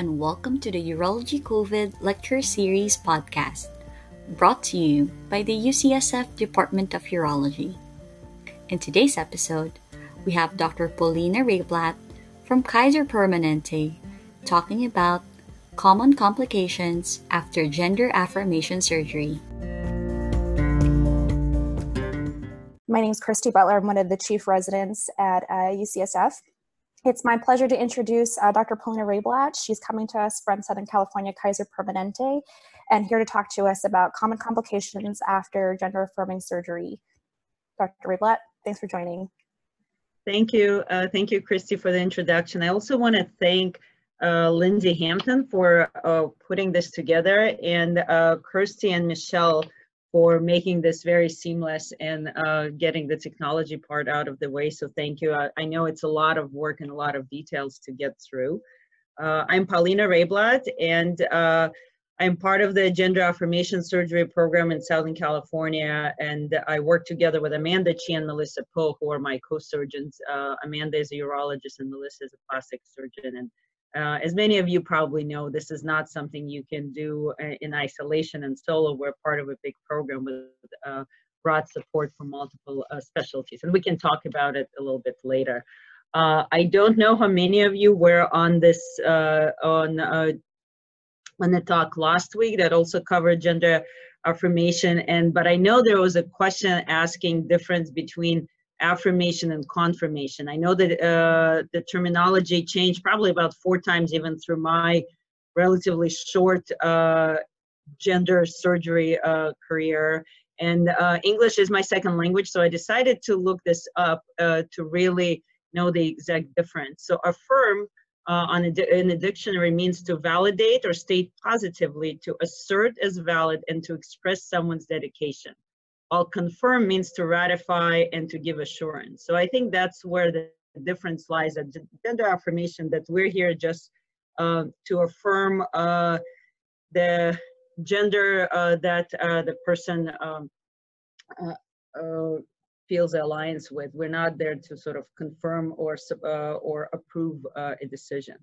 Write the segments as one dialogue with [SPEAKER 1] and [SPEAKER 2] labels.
[SPEAKER 1] and welcome to the Urology COVID Lecture Series podcast, brought to you by the UCSF Department of Urology. In today's episode, we have Dr. Polina Reyblat from Kaiser Permanente talking about common complications after gender affirmation surgery.
[SPEAKER 2] My name is Christy Butler. I'm one of the chief residents at uh, UCSF. It's my pleasure to introduce uh, Dr. Polina Reyblat. She's coming to us from Southern California Kaiser Permanente and here to talk to us about common complications after gender affirming surgery. Dr. Reyblat, thanks for joining.
[SPEAKER 3] Thank you. Uh, thank you, Christy, for the introduction. I also want to thank uh, Lindsay Hampson for uh, putting this together and uh, Kirsty and Michelle for making this very seamless and uh, getting the technology part out of the way. So thank you. I, I, know it's a lot of work and a lot of details to get through. Uh, I'm Polina Reyblat, and uh, I'm part of the gender affirmation surgery program in Southern California, and I work together with Amanda Chi and Melissa Poh, who are my co-surgeons. Uh, Amanda is a urologist and Melissa is a plastic surgeon. And uh, as many of you probably know, this is not something you can do uh, in isolation and solo. We're part of a big program with uh, broad support for multiple uh, specialties, and we can talk about it a little bit later. Uh, I don't know how many of you were on this uh, on on the talk last week that also covered gender affirmation, and but I know there was a question asking difference between affirmation and confirmation. I know that uh, the terminology changed probably about four times even through my relatively short uh, gender surgery uh, career. And uh, English is my second language, so I decided to look this up uh, to really know the exact difference. So affirm uh, on a, in a dictionary means to validate or state positively, to assert as valid, and to express someone's dedication while confirm means to ratify and to give assurance. So I think that's where the difference lies at gender affirmation that we're here just uh, to affirm uh, the gender uh, that uh, the person um, uh, uh, feels alliance with. We're not there to sort of confirm or or approve a decision.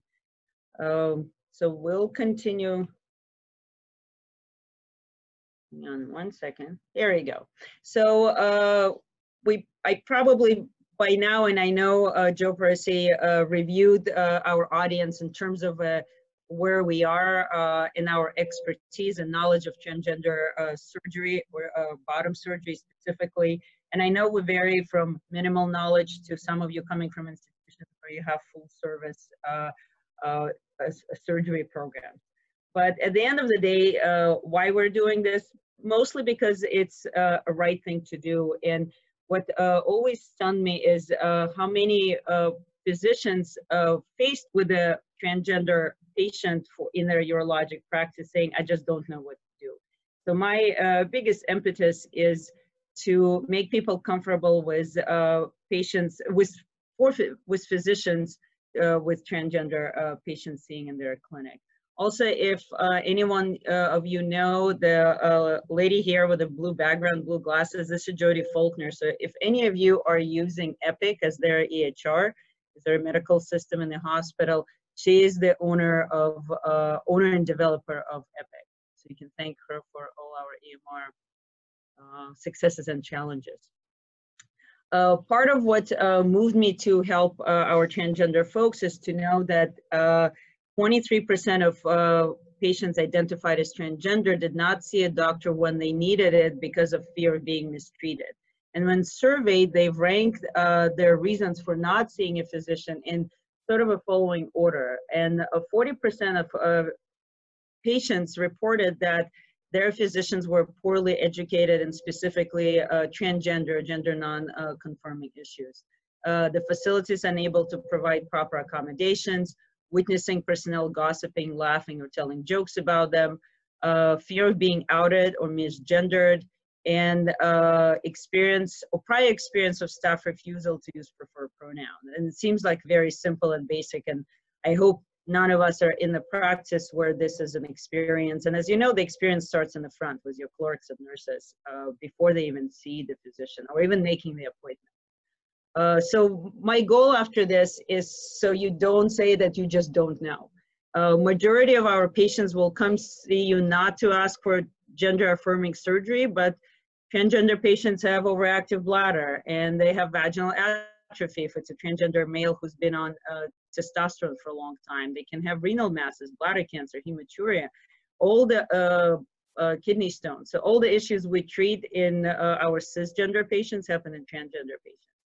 [SPEAKER 3] Um, so we'll continue on one second. There we go. So uh, we, I probably by now, and I know uh, Joe Pariser uh, reviewed uh, our audience in terms of uh, where we are uh, in our expertise and knowledge of transgender surgery or bottom surgery specifically. And I know we vary from minimal knowledge to some of you coming from institutions where you have full service a surgery programs. But at the end of the day, uh, why we're doing this, mostly because it's uh, a right thing to do. And what uh, always stunned me is uh, how many uh, physicians uh, faced with a transgender patient for, in their urologic practice saying, I just don't know what to do. So my biggest impetus is to make people comfortable with patients, with, with physicians with transgender patients seeing in their clinic. Also, if uh, anyone uh, of you know the uh, lady here with the blue background, blue glasses, this is Judy Faulkner. So if any of you are using Epic as their EHR, their medical system in the hospital, she is the owner of uh, owner and developer of Epic. So you can thank her for all our EMR uh, successes and challenges. Uh, part of what moved me to help our transgender folks is to know that 23% of uh, patients identified as transgender did not see a doctor when they needed it because of fear of being mistreated. And when surveyed, they've ranked uh, their reasons for not seeing a physician in sort of a following order. And 40% of uh, patients reported that their physicians were poorly educated and specifically uh, transgender, gender non-conforming issues. Uh, the facilities unable to provide proper accommodations, witnessing personnel gossiping, laughing, or telling jokes about them, uh, fear of being outed or misgendered, and uh, experience or prior experience of staff refusal to use preferred pronoun. And it seems like very simple and basic, and I hope none of us are in the practice where this is an experience. And as you know, the experience starts in the front with your clerks and nurses uh, before they even see the physician or even making the appointment. Uh, so my goal after this is so you don't say that you just don't know. uh, majority of our patients will come see you not to ask for gender affirming surgery, but transgender patients have overactive bladder and they have vaginal atrophy if it's a transgender male who's been on uh, testosterone for a long time. They can have renal masses, bladder cancer, hematuria, all the uh, uh, kidney stones. So all the issues we treat in uh, our cisgender patients happen in transgender patients.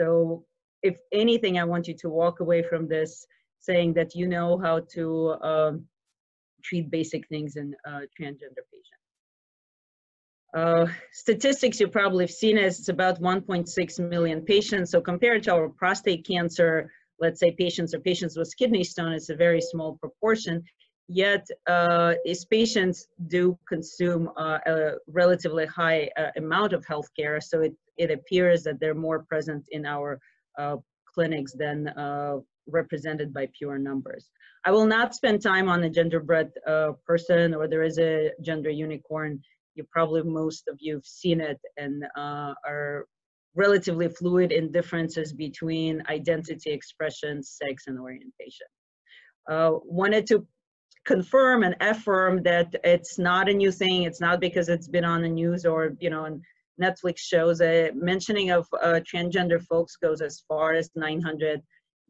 [SPEAKER 3] So if anything, I want you to walk away from this saying that you know how to um, treat basic things in uh, transgender patients. Uh, statistics you probably have seen is it's about 1.6 million patients. So compared to our prostate cancer, let's say patients or patients with kidney stone, it's a very small proportion. Yet, uh, these patients do consume uh, a relatively high uh, amount of healthcare, so it, it appears that they're more present in our uh, clinics than uh, represented by pure numbers. I will not spend time on a genderbread uh, person or there is a gender unicorn. You probably, most of you have seen it and uh, are relatively fluid in differences between identity, expression, sex, and orientation. Uh, wanted to confirm and affirm that it's not a new thing. It's not because it's been on the news or, you know, Netflix shows. A mentioning of uh, transgender folks goes as far as 900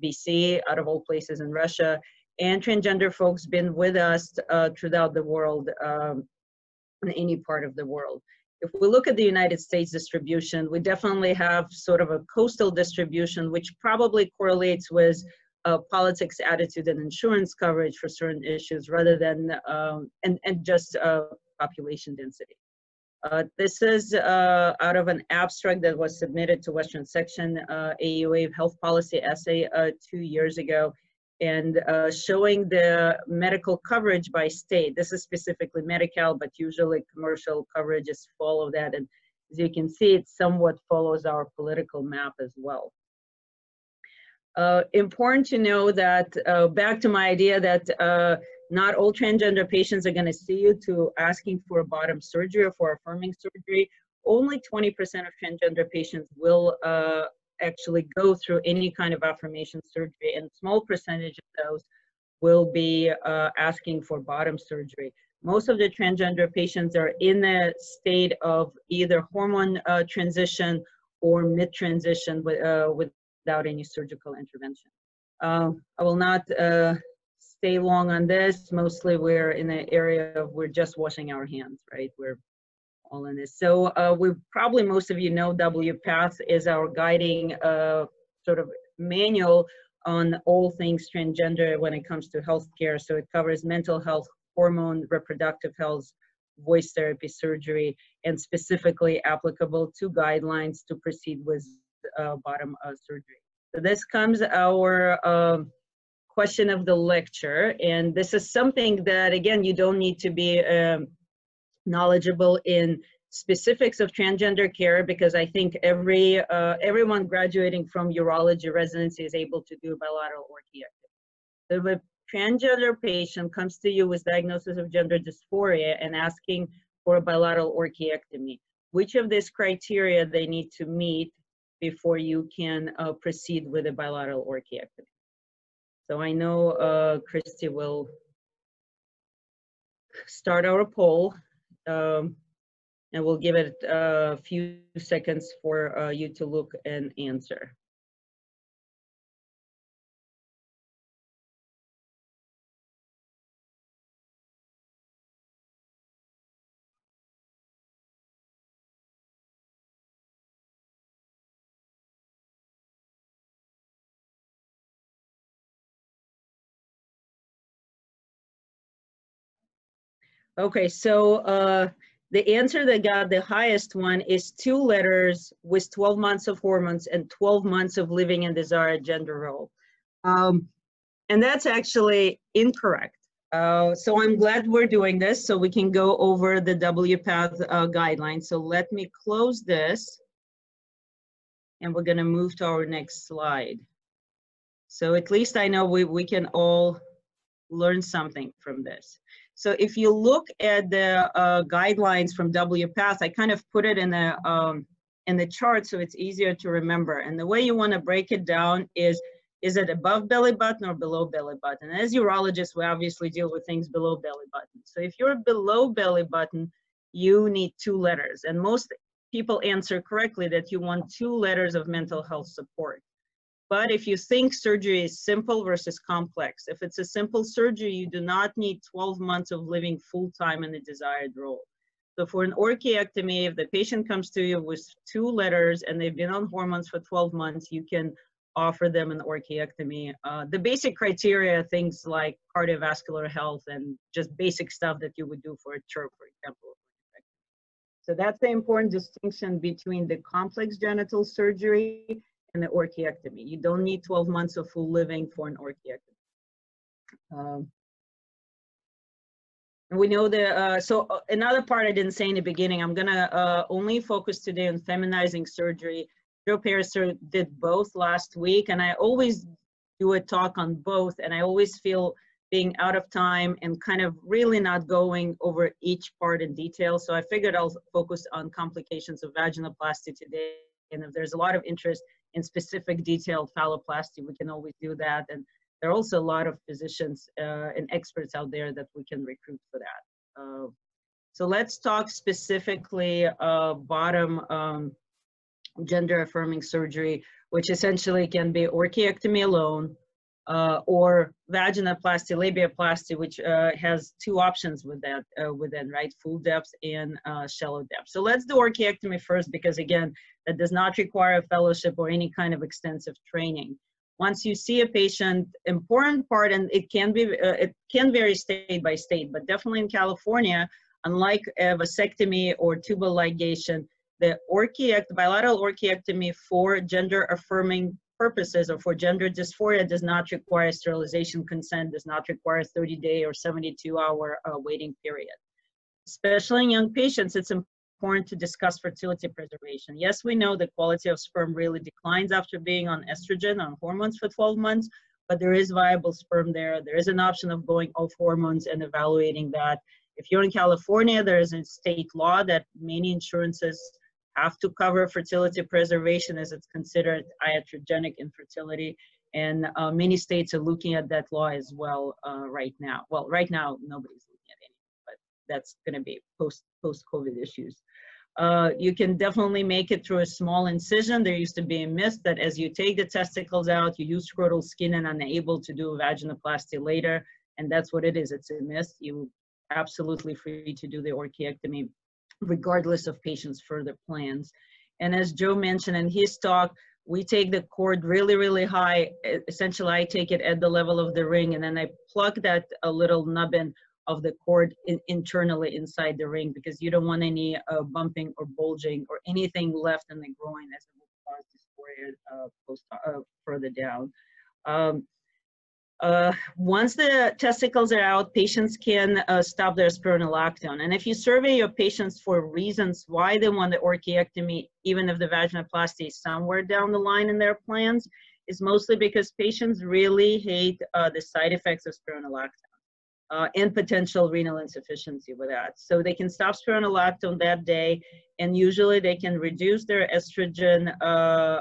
[SPEAKER 3] BC, out of all places in Russia. And transgender folks been with us uh, throughout the world, um, in any part of the world. If we look at the United States distribution, we definitely have sort of a coastal distribution, which probably correlates with uh, politics, attitude, and insurance coverage for certain issues rather than, um, and, and just uh, population density. Uh, this is uh, out of an abstract that was submitted to Western Section uh, AUA Health Policy Essay uh, two years ago and uh, showing the medical coverage by state. This is specifically Medi-Cal, but usually commercial coverages follow that. And as you can see, it somewhat follows our political map as well. Uh, important to know that, back to my idea that not all transgender patients are going to see you to asking for bottom surgery or for affirming surgery. Only 20% of transgender patients will uh, actually go through any kind of affirmation surgery, and small percentage of those will be uh, asking for bottom surgery. Most of the transgender patients are in a state of either hormone uh, transition or mid-transition with, uh, without any surgical intervention. Um, I will not uh, stay long on this. Mostly we're in the area of we're just washing our hands, right? We're all in this. So uh, we probably most of you know WPATH is our guiding uh, sort of manual on all things transgender when it comes to healthcare. So it covers mental health, hormone, reproductive health, voice therapy, surgery, and specifically applicable to guidelines to proceed with uh, bottom uh, surgery. So this comes our um, question of the lecture. And this is something that, again, you don't need to be um, knowledgeable in specifics of transgender care because I think every uh, everyone graduating from urology residency is able to do bilateral orchiectomy. So if a transgender patient comes to you with diagnosis of gender dysphoria and asking for a bilateral orchiectomy, which of these criteria they need to meet before you can uh, proceed with a bilateral orchiectomy? So I know uh, Christy will start our poll um, and we'll give it a few seconds for uh, you to look and answer. Okay, so uh, the answer that got the highest one is two letters with 12 months of hormones and 12 months of living in desired gender role. Um, and that's actually incorrect. Uh, so I'm glad we're doing this so we can go over the WPATH uh, guidelines. So let me close this and we're gonna move to our next slide. So at least I know we, we can all learn something from this. So if you look at the uh, guidelines from WPATH, I kind of put it in the, um, in the chart so it's easier to remember. And the way you want to break it down is is it above belly button or below belly button? As urologists, we obviously deal with things below belly button. So if you're below belly button, you need two letters. And most people answer correctly that you want two letters of mental health support. But if you think surgery is simple versus complex, if it's a simple surgery, you do not need 12 months of living full time in the desired role. So for an orchiectomy, if the patient comes to you with two letters and they've been on hormones for 12 months, you can offer them an orchiectomy. Uh, the basic criteria, things like cardiovascular health and just basic stuff that you would do for a TURP, for example. So that's the important distinction between the complex genital surgery and the orchiectomy. You don't need 12 months of full living for an orchiectomy. Um, we know that, uh, so uh, another part I didn't say in the beginning, I'm gonna uh, only focus today on feminizing surgery Joe Pariser did both last week, and I always do a talk on both, and I always feel being out of time and kind of really not going over each part in detail. So I figured I'll focus on complications of vaginoplasty today. And if there's a lot of interest in specific detailed phalloplasty, we can always do that. And there are also a lot of physicians uh, and experts out there that we can recruit for that. Uh, so let's talk specifically uh, bottom um, gender affirming surgery, which essentially can be orchiectomy alone uh, or vaginoplasty, labiaplasty, which uh, has two options with that uh, within, right? Full depth and uh, shallow depth. So let's do orchiectomy first because again, that does not require a fellowship or any kind of extensive training. Once you see a patient, important part, and it can be, uh, it can vary state by state, but definitely in California, unlike a vasectomy or tubal ligation, the orchiect, bilateral orchiectomy for gender affirming purposes or for gender dysphoria does not require sterilization consent, does not require 30 day or 72 hour uh, waiting period. Especially in young patients, it's important to discuss fertility preservation. Yes, we know the quality of sperm really declines after being on estrogen, on hormones for 12 months, but there is viable sperm there. There is an option of going off hormones and evaluating that. If you're in California, there is a state law that many insurances have to cover fertility preservation as it's considered iatrogenic infertility. And uh, many states are looking at that law as well uh, right now. Well, right now, nobody's looking at any, but that's to be post post COVID issues. Uh, you can definitely make it through a small incision. There used to be a myth that as you take the testicles out, you use scrotal skin and unable to do vaginoplasty later. And that's what it is. It's a myth. You absolutely free to do the orchiectomy regardless of patients' further plans. And as Joe mentioned in his talk, we take the cord really, really high. Essentially, I take it at the level of the ring, and then I plug that a little nubbin of the cord in, internally inside the ring because you don't want any uh, bumping or bulging or anything left in the groin as it will cause dysphoria uh, post, uh, further down. Um, uh, once the testicles are out, patients can uh, stop their spironolactone. And if you survey your patients for reasons why they want the orchiectomy, even if the vaginoplasty is somewhere down the line in their plans, is mostly because patients really hate uh, the side effects of spironolactone uh, and potential renal insufficiency with that. So they can stop spironolactone that day, and usually they can reduce their estrogen uh,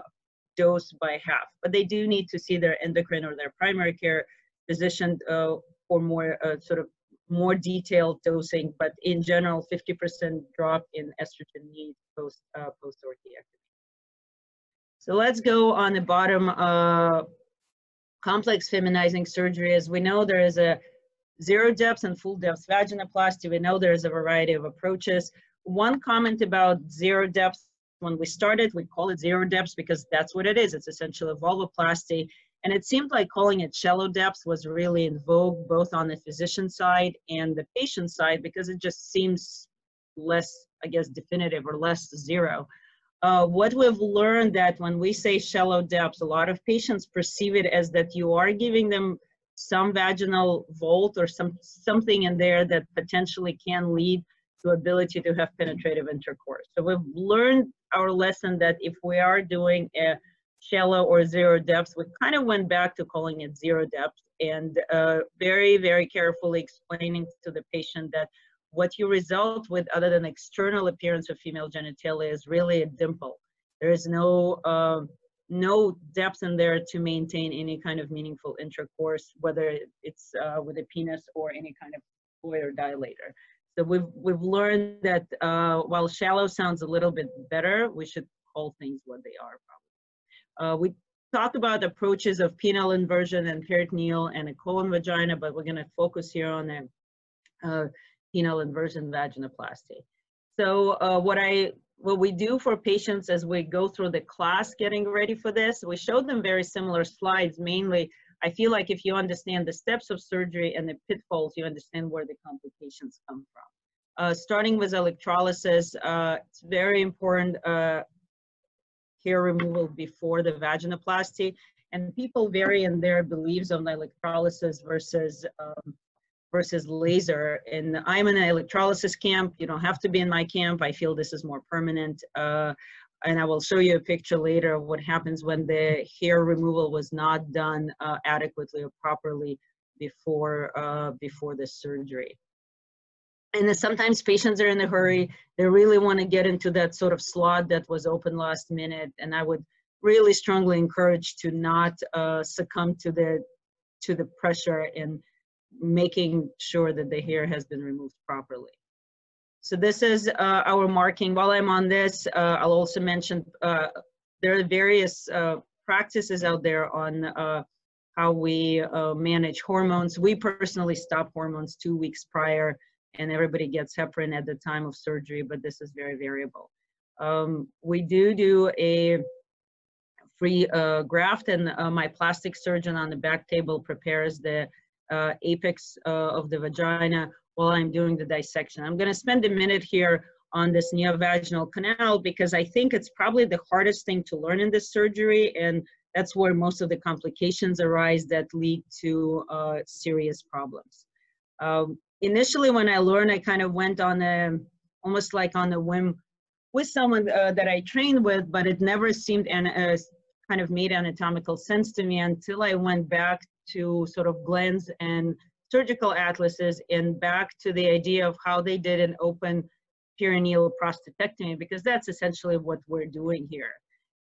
[SPEAKER 3] dose by half. But they do need to see their endocrine or their primary care physician uh, for more uh, sort of more detailed dosing. But in general, 50% drop in estrogen needs post uh, post orchiectomy. So let's go on the bottom. Uh, complex feminizing surgery. As we know, there is a zero depth and full depth vaginoplasty. We know there is a variety of approaches. One comment about zero depth when we started, we call it zero depth because that's what it is. It's essentially vulvoplasty. And it seemed like calling it shallow depth was really in vogue, both on the physician side and the patient side, because it just seems less, I guess, definitive or less zero. Uh, what we've learned that when we say shallow depth, a lot of patients perceive it as that you are giving them some vaginal vault or some something in there that potentially can lead to ability to have penetrative intercourse. So we've learned our lesson that if we are doing a shallow or zero depth, we kind of went back to calling it zero depth and uh, very, very carefully explaining to the patient that what you result with other than external appearance of female genitalia is really a dimple. There is no uh, no depth in there to maintain any kind of meaningful intercourse, whether it's uh, with a penis or any kind of toy or dilator. So we've, we've learned that uh, while shallow sounds a little bit better, we should call things what they are probably. Uh, we talked about approaches of penile inversion and peritoneal and a colon vagina, but we're gonna focus here on a uh, penile inversion vaginoplasty. So uh, what I what we do for patients as we go through the class getting ready for this, we showed them very similar slides. Mainly, I feel like if you understand the steps of surgery and the pitfalls, you understand where the complications come from. Uh, starting with electrolysis, uh, it's very important uh, hair removal before the vaginoplasty. And people vary in their beliefs on electrolysis versus um, versus laser. And I'm in an electrolysis camp. You don't have to be in my camp. I feel this is more permanent. Uh, and I will show you a picture later of what happens when the hair removal was not done uh, adequately or properly before uh, before the surgery. And sometimes patients are in a hurry. They really want to get into that sort of slot that was open last minute. And I would really strongly encourage to not uh, succumb to the to the pressure and making sure that the hair has been removed properly. So this is uh, our marking. While I'm on this, uh, I'll also mention uh, there are various uh, practices out there on uh, how we uh, manage hormones. We personally stop hormones two weeks prior and everybody gets heparin at the time of surgery, but this is very variable. Um, we do do a free graft and my plastic surgeon on the back table prepares the uh, apex uh, of the vagina while I'm doing the dissection. I'm going to spend a minute here on this neovaginal canal because I think it's probably the hardest thing to learn in this surgery and that's where most of the complications arise that lead to uh, serious problems. Um, initially when I learned, I kind of went on a, almost like on a whim with someone uh, that I trained with, but it never seemed an, uh, kind of made anatomical sense to me until I went back to sort of Glenn's and surgical atlases and back to the idea of how they did an open perineal prostatectomy because that's essentially what we're doing here.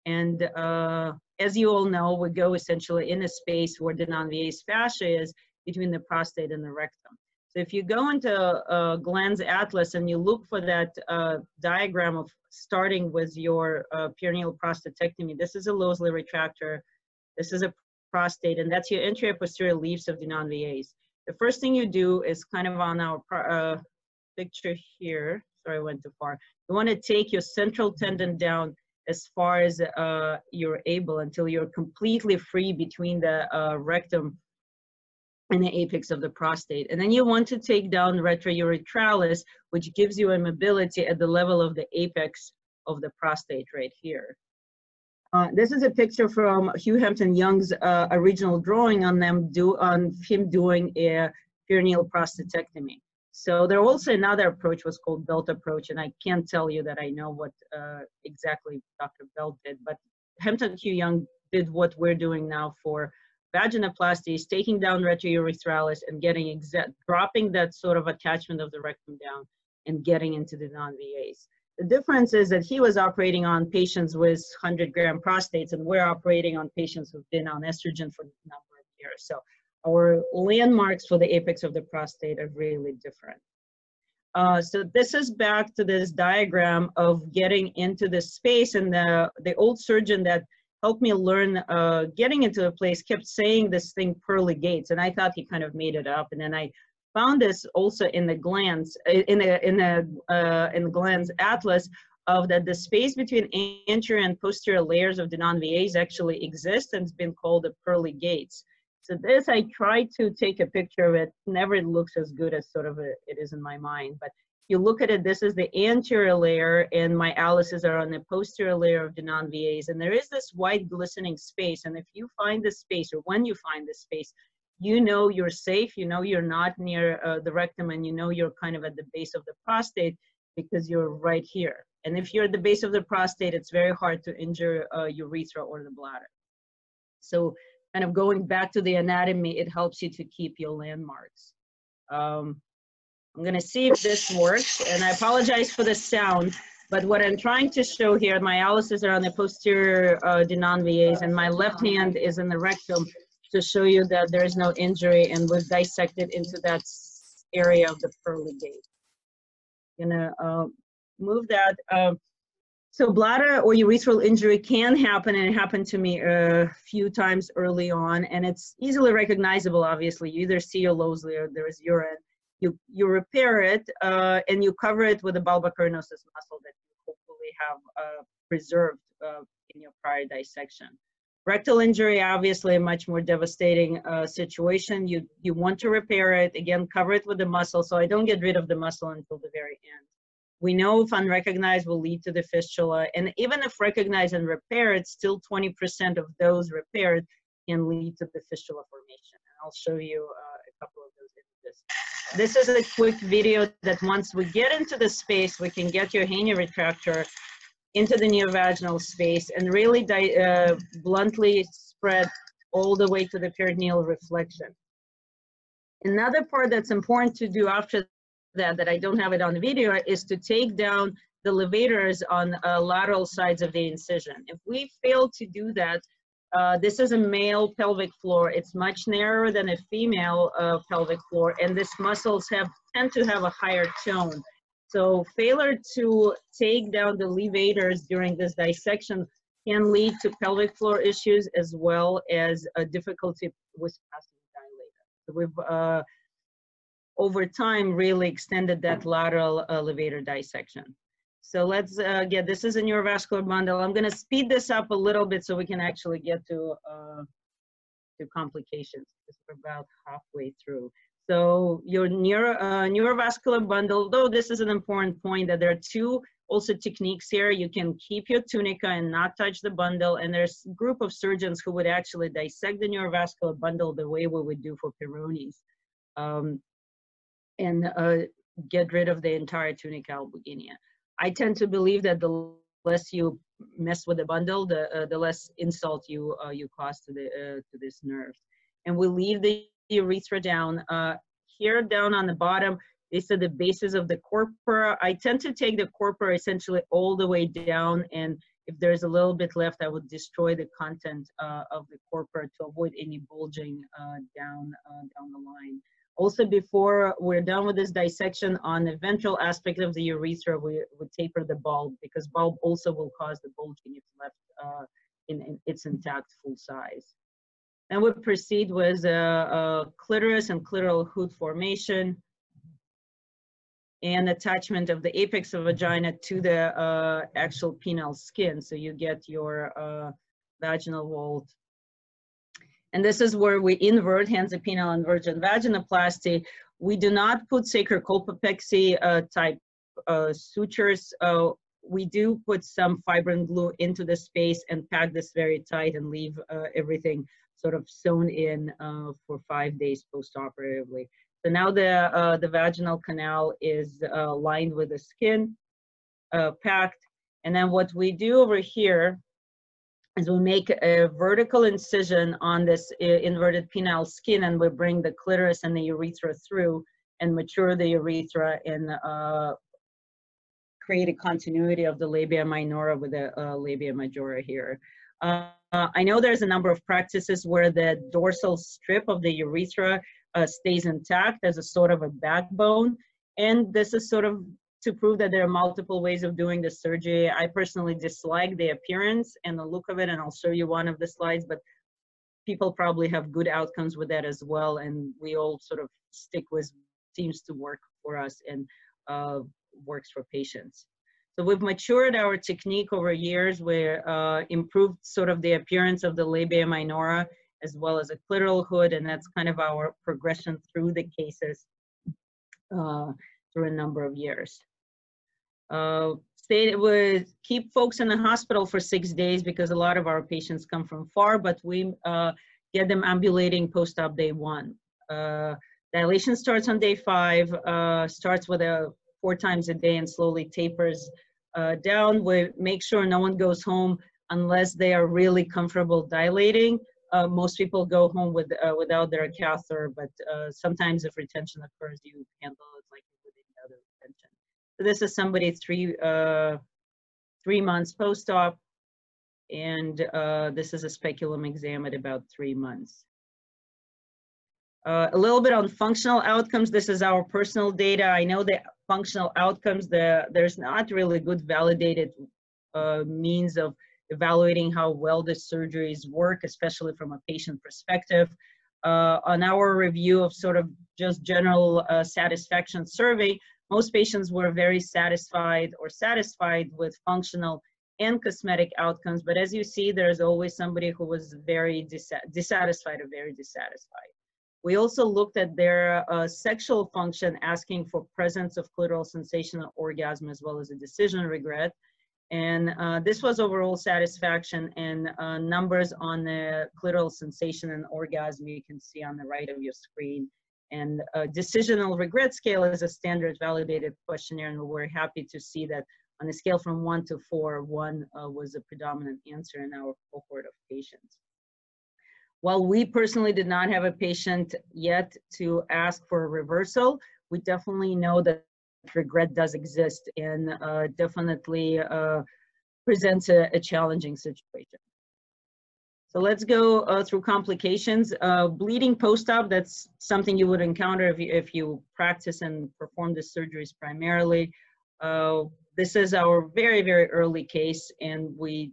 [SPEAKER 3] And uh, as you all know, we go essentially in a space where the Denonvilliers' fascia is between the prostate and the rectum. So if you go into uh, Glenn's atlas and you look for that uh, diagram of starting with your uh, perineal prostatectomy, this is a Lowsley retractor, this is a prostate, and that's your anterior posterior leaves of the Denonvilliers. The first thing you do is kind of on our uh, picture here, sorry I went too far, you want to take your central tendon down as far as uh, you're able until you're completely free between the uh, rectum and the apex of the prostate. And then you want to take down rectourethralis, which gives you a mobility at the level of the apex of the prostate right here. Uh, this is a picture from Hugh Hampton Young's uh, original drawing on them do on him doing a perineal prostatectomy. So there also another approach was called belt approach, and I can't tell you that I know what uh, exactly Dr. Belt did, but Hampton Hugh Young did what we're doing now for vaginoplasty, is taking down rectourethralis and getting exact, dropping that sort of attachment of the rectum down and getting into the Denonvilliers. The difference is that he was operating on patients with 100 gram prostates and we're operating on patients who've been on estrogen for a number of years. So our landmarks for the apex of the prostate are really different. Uh, so this is back to this diagram of getting into the space and the, the old surgeon that helped me learn uh, getting into the place kept saying this thing pearly gates and I thought he kind of made it up and then I found this also in the Glenn's in the in the uh, in Glenn's atlas of that the space between anterior and posterior layers of the Denonvilliers actually exists and it's been called the pearly gates. So this, I tried to take a picture of it. Never looks as good as sort of a, it is in my mind. But you look at it, this is the anterior layer and my Allises are on the posterior layer of the Denonvilliers. And there is this white glistening space. And if you find this space or when you find this space, you know you're safe, you know you're not near uh, the rectum, and you know you're kind of at the base of the prostate because you're right here. And if you're at the base of the prostate, it's very hard to injure uh, urethra or the bladder. So kind of going back to the anatomy, it helps you to keep your landmarks. Um, I'm gonna see if this works, and I apologize for the sound. But what I'm trying to show here, my Allises are on the posterior uh, VAs, and my left hand is in the rectum to show you that there is no injury and was dissected into that area of the pearly gate. Gonna uh, move that. Uh, so bladder or urethral injury can happen, and it happened to me a few times early on, and it's easily recognizable. Obviously, you either see your Lowsley or there is urine. You you repair it uh, and you cover it with a bulbocavernosus muscle that you hopefully have uh, preserved uh, in your prior dissection. Rectal injury, obviously, a much more devastating uh, situation. You you want to repair it again, cover it with the muscle, so I don't get rid of the muscle until the very end. We know if unrecognized will lead to the fistula, and even if recognized and repaired, still 20% of those repaired can lead to the fistula formation. And I'll show you uh, a couple of those images. This is a quick video that once we get into the space, we can get your hernia retractor into the neovaginal space and really uh, bluntly spread all the way to the peritoneal reflection. Another part that's important to do after that, that I don't have it on the video, is to take down the levators on uh, lateral sides of the incision. If we fail to do that, uh, this is a male pelvic floor. It's much narrower than a female uh, pelvic floor, and these muscles have tend to have a higher tone. So failure to take down the levators during this dissection can lead to pelvic floor issues as well as a difficulty with passing dilator. So we've uh, over time really extended that lateral levator dissection. So let's uh, get, this is a neurovascular bundle. I'm gonna speed this up a little bit so we can actually get to, uh, to complications because we're about halfway through. So your neuro, uh, neurovascular bundle, though this is an important point that there are two also techniques here. You can keep your tunica and not touch the bundle. And there's a group of surgeons who would actually dissect the neurovascular bundle the way we would do for Peyronie's. Um, and uh, get rid of the entire tunica albuginea. I tend to believe that the less you mess with the bundle, the uh, the less insult you uh, you cause to the uh, to this nerve. And we leave the urethra down uh, here down on the bottom. These are the bases of the corpora. I tend to take the corpora essentially all the way down, and if there's a little bit left, I would destroy the content uh, of the corpora to avoid any bulging down down the line. Also, before we're done with this dissection on the ventral aspect of the urethra, we would taper the bulb because bulb also will cause the bulging if left uh, in, in, its intact full size. Then we proceed with a, clitoris and clitoral hood formation and attachment of the apex of vagina to the uh, actual penile skin. So you get your uh, vaginal vault and this is where we invert hence the penile inversion vaginoplasty. We do not put sacrocolpopexy uh, type uh, sutures. Uh, we do put some fibrin glue into the space and pack this very tight and leave uh, everything sort of sewn in uh, for five days post-operatively. So now the, uh, the vaginal canal is lined with the skin, packed. And then what we do over here is we make a vertical incision on this uh, inverted penile skin and we bring the clitoris and the urethra through and mature the urethra and uh, create a continuity of the labia minora with the uh, labia majora here. Uh, I know there's a number of practices where the dorsal strip of the urethra uh, stays intact as a sort of a backbone and this is sort of to prove that there are multiple ways of doing the surgery. I personally dislike the appearance and the look of it, and I'll show you one of the slides, but people probably have good outcomes with that as well, and we all sort of stick with seems to work for us and uh, works for patients. So we've matured our technique over years. We uh, improved sort of the appearance of the labia minora as well as a clitoral hood, and that's kind of our progression through the cases uh, through a number of years. Uh, stay with keep folks in the hospital for six days because a lot of our patients come from far, but we uh, get them ambulating post-op day one. Uh, dilation starts on day five, uh, starts with a four times a day and slowly tapers uh, down. We make sure no one goes home unless they are really comfortable dilating. Uh, most people go home with uh, without their catheter, but uh, sometimes if retention occurs, you handle it like without a retention. this is somebody three, uh, three months post-op, and uh, this is a speculum exam at about three months. Uh, a little bit on functional outcomes. This is our personal data. I know that functional outcomes, the, there's not really good validated uh, means of evaluating how well the surgeries work, especially from a patient perspective. Uh, on our review of sort of just general uh, satisfaction survey, most patients were very satisfied or satisfied with functional and cosmetic outcomes. But as you see, there's always somebody who was very dis dissatisfied or very dissatisfied. We also looked at their uh, sexual function, asking for presence of clitoral sensation and orgasm, as well as a decision regret. And uh, this was overall satisfaction and uh, numbers on the clitoral sensation and orgasm you can see on the right of your screen. And a decisional regret scale is a standard validated questionnaire, and we're happy to see that on a scale from one to four, one uh, was a predominant answer in our cohort of patients. While we personally did not have a patient yet to ask for a reversal, we definitely know that regret does exist and uh, definitely uh, presents a, a, challenging situation. So let's go uh, through complications. Uh, bleeding post-op, that's something you would encounter if you, if you practice and perform the surgeries primarily. Uh, this is our very, very early case and we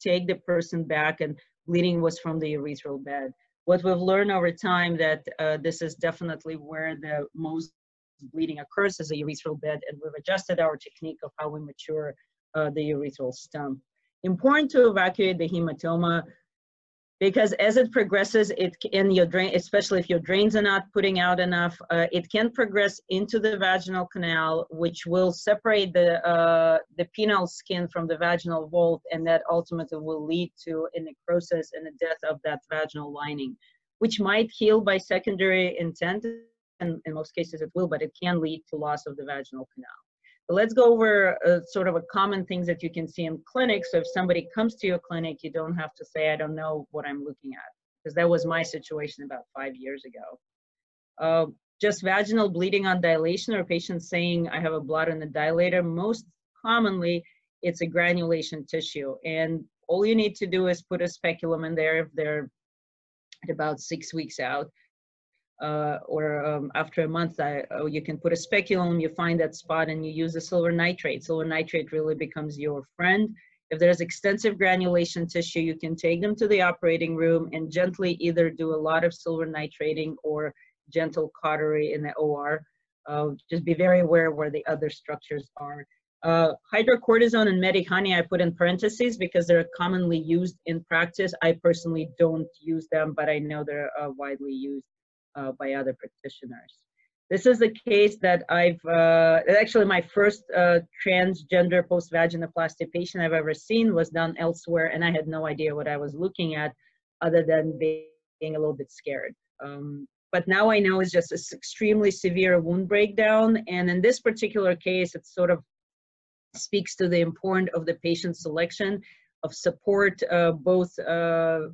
[SPEAKER 3] take the person back and bleeding was from the urethral bed. What we've learned over time that uh, this is definitely where the most bleeding occurs is the urethral bed, and we've adjusted our technique of how we mature uh, the urethral stump. Important to evacuate the hematoma because as it progresses, it in your drain, especially if your drains are not putting out enough, uh, it can progress into the vaginal canal, which will separate the uh, the penile skin from the vaginal vault, and that ultimately will lead to a necrosis and the death of that vaginal lining, which might heal by secondary intent, and in most cases it will, but it can lead to loss of the vaginal canal. But let's go over uh, sort of a common things that you can see in clinics. So if somebody comes to your clinic, you don't have to say, I don't know what I'm looking at, because that was my situation about five years ago. Uh, just vaginal bleeding on dilation or patients saying, I have a blood in the dilator. Most commonly, it's a granulation tissue. And all you need to do is put a speculum in there if they're at about six weeks out uh, or um, after a month, I, oh, you can put a speculum, you find that spot and you use the silver nitrate. Silver nitrate really becomes your friend. If there's extensive granulation tissue, you can take them to the operating room and gently either do a lot of silver nitrating or gentle cautery in the OR. Uh, just be very aware where the other structures are. Uh, hydrocortisone and Medihoney I put in parentheses because they're commonly used in practice. I personally don't use them, but I know they're uh, widely used uh, by other practitioners. This is a case that I've, uh, actually my first uh, transgender post-vaginoplasty patient I've ever seen was done elsewhere and I had no idea what I was looking at other than being a little bit scared. Um, but now I know it's just this extremely severe wound breakdown. And in this particular case, it sort of speaks to the importance of the patient selection, of support, uh, both uh,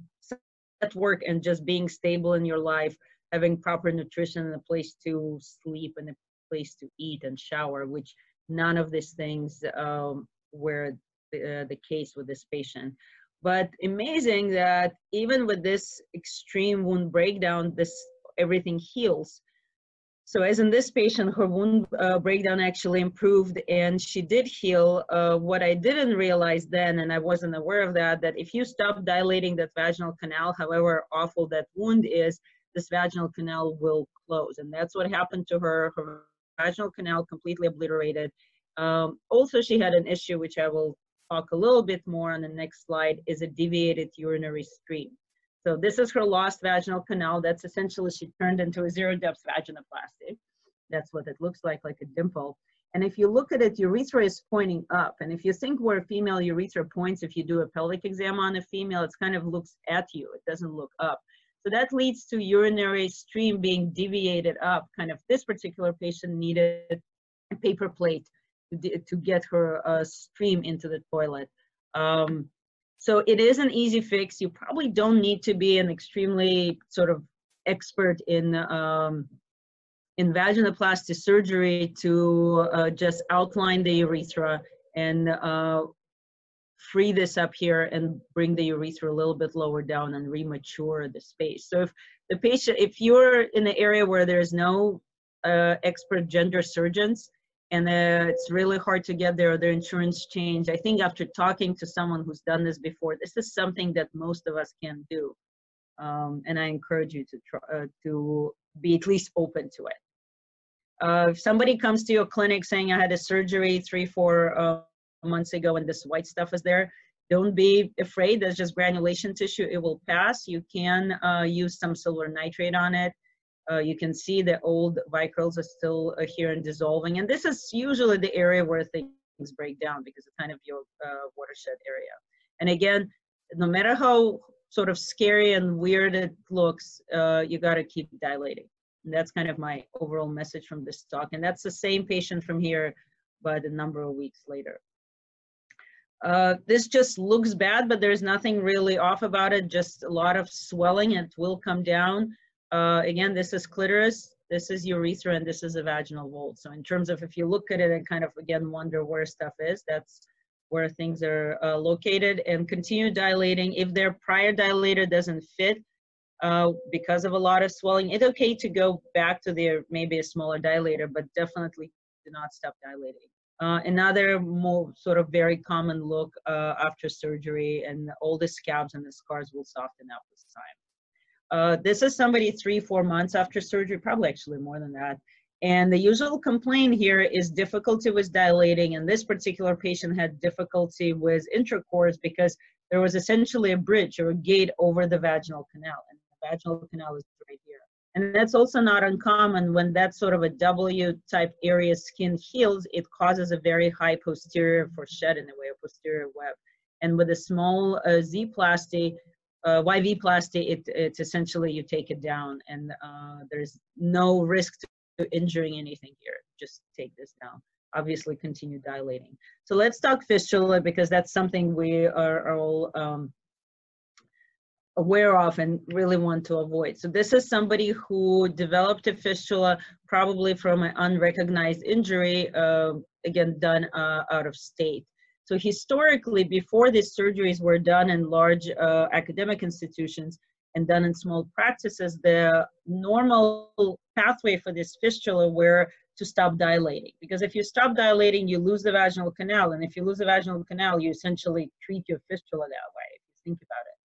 [SPEAKER 3] at work and just being stable in your life, having proper nutrition and a place to sleep and a place to eat and shower, which none of these things um, were the, uh, the case with this patient. But amazing that even with this extreme wound breakdown, this everything heals. So as in this patient, her wound uh, breakdown actually improved and she did heal. Uh, what I didn't realize then, and I wasn't aware of that, that if you stop dilating that vaginal canal, however awful that wound is, this vaginal canal will close. And that's what happened to her. Her vaginal canal completely obliterated. Um, also, she had an issue, which I will talk a little bit more on the next slide, is a deviated urinary stream. So this is her lost vaginal canal. That's essentially, she turned into a zero depth vaginoplasty. That's what it looks like, like a dimple. And if you look at it, urethra is pointing up. And if you think where a female urethra points, if you do a pelvic exam on a female, it kind of looks at you. It doesn't look up. That leads to urinary stream being deviated up. Kind of this particular patient needed a paper plate to, to get her uh, stream into the toilet. Um, so it is an easy fix. You probably don't need to be an extremely sort of expert in um, in vaginoplasty surgery to uh, just outline the urethra and uh, free this up here and bring the urethra a little bit lower down and remature the space. So if the patient, if you're in an area where there's no uh, expert gender surgeons and uh, it's really hard to get their, their insurance change, I think after talking to someone who's done this before, this is something that most of us can do. Um, and I encourage you to try, uh, to be at least open to it. Uh, if somebody comes to your clinic saying I had a surgery three, four uh, months ago and this white stuff is there, don't be afraid. That's just granulation tissue. It will pass. You can uh, use some silver nitrate on it. Uh, you can see the old vicryls are still uh, here and dissolving. And this is usually the area where things break down because it's kind of your uh, watershed area. And again, no matter how sort of scary and weird it looks, uh, you got to keep dilating. And that's kind of my overall message from this talk. And that's the same patient from here, but a number of weeks later. Uh, this just looks bad, but there's nothing really off about it, just a lot of swelling. It will come down. Uh, again, this is clitoris, this is urethra, and this is a vaginal vault. So in terms of if you look at it and kind of, again, wonder where stuff is, that's where things are uh, located and continue dilating. If their prior dilator doesn't fit uh, because of a lot of swelling, it's okay to go back to their maybe a smaller dilator, but definitely do not stop dilating. Uh, another more sort of very common look uh, after surgery and all the scabs and the scars will soften up with time. Uh, this is somebody three, four months after surgery, probably actually more than that. And the usual complaint here is difficulty with dilating. And this particular patient had difficulty with intercourse because there was essentially a bridge or a gate over the vaginal canal. And the vaginal canal is. And that's also not uncommon when that sort of a W type area skin heals, it causes a very high posterior fourchette in the way, a posterior web. And with a small uh, Z plasty, uh, YV plasty, it, it's essentially you take it down and uh, there's no risk to injuring anything here. Just take this down. Obviously continue dilating. So let's talk fistula because that's something we are, are all um, aware of and really want to avoid. So this is somebody who developed a fistula probably from an unrecognized injury, uh, again, done uh, out of state. So historically, before these surgeries were done in large uh, academic institutions and done in small practices, the normal pathway for this fistula were to stop dilating. Because if you stop dilating, you lose the vaginal canal. And if you lose the vaginal canal, you essentially treat your fistula that way, if you think about it.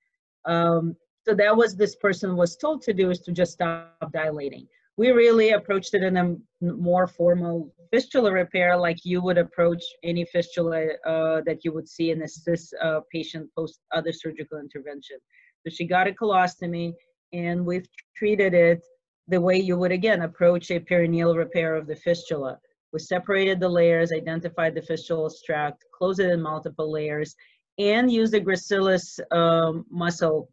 [SPEAKER 3] Um, so that was this person was told to do is to just stop dilating. We really approached it in a more formal fistula repair, like you would approach any fistula uh, that you would see in a cis uh, patient post other surgical intervention. So she got a colostomy, and we've treated it the way you would again approach a perineal repair of the fistula. We separated the layers, identified the fistula tract, closed it in multiple layers, and use the gracilis um, muscle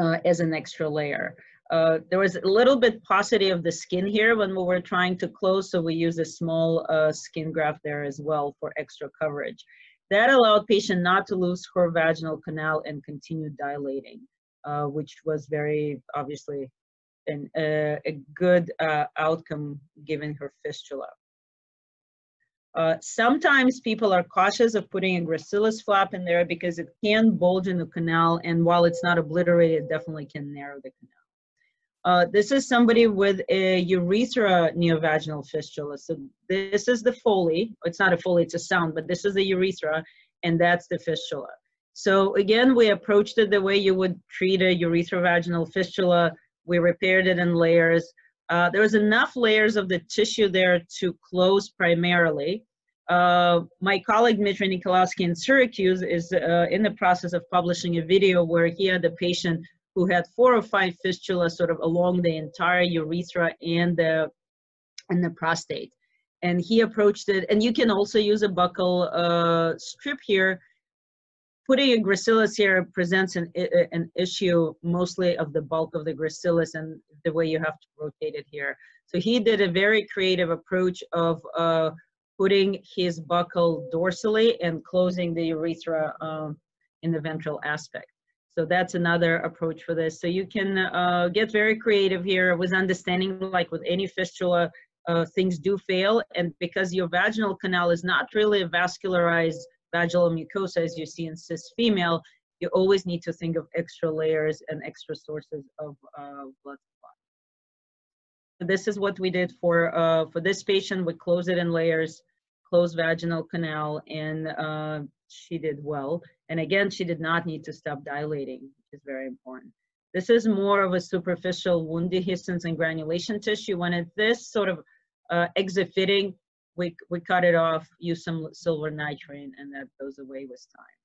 [SPEAKER 3] uh, as an extra layer. Uh, there was a little bit paucity of the skin here when we were trying to close, so we used a small uh, skin graft there as well for extra coverage. That allowed patient not to lose her vaginal canal and continue dilating, uh, which was very obviously an, uh, a good uh, outcome given her fistula. Uh, sometimes people are cautious of putting a gracilis flap in there because it can bulge in the canal and while it's not obliterated, it definitely can narrow the canal. Uh, this is somebody with a urethra neovaginal fistula. So this is the Foley. It's not a Foley, it's a sound, but this is the urethra and that's the fistula. So again, we approached it the way you would treat a urethrovaginal fistula. We repaired it in layers. Uh, there was enough layers of the tissue there to close primarily. Uh, my colleague Dmitry Nikolavsky in Syracuse is uh, in the process of publishing a video where he had a patient who had four or five fistulas sort of along the entire urethra and the and the prostate. And he approached it, and you can also use a buccal uh, strip here putting a gracilis here presents an, an issue mostly of the bulk of the gracilis and the way you have to rotate it here. So he did a very creative approach of uh, putting his buccal dorsally and closing the urethra um, in the ventral aspect. So that's another approach for this. So you can uh, get very creative here with understanding like with any fistula, uh, things do fail. And because your vaginal canal is not really a vascularized vaginal mucosa as you see in cis female, you always need to think of extra layers and extra sources of uh, blood supply. So this is what we did for, uh, for this patient. We closed it in layers, closed vaginal canal, and uh, she did well. And again, she did not need to stop dilating, which is very important. This is more of a superficial wound dehiscence and granulation tissue. When it's this sort of uh, exophytic, we, we cut it off, use some silver nitrate, and that goes away with time.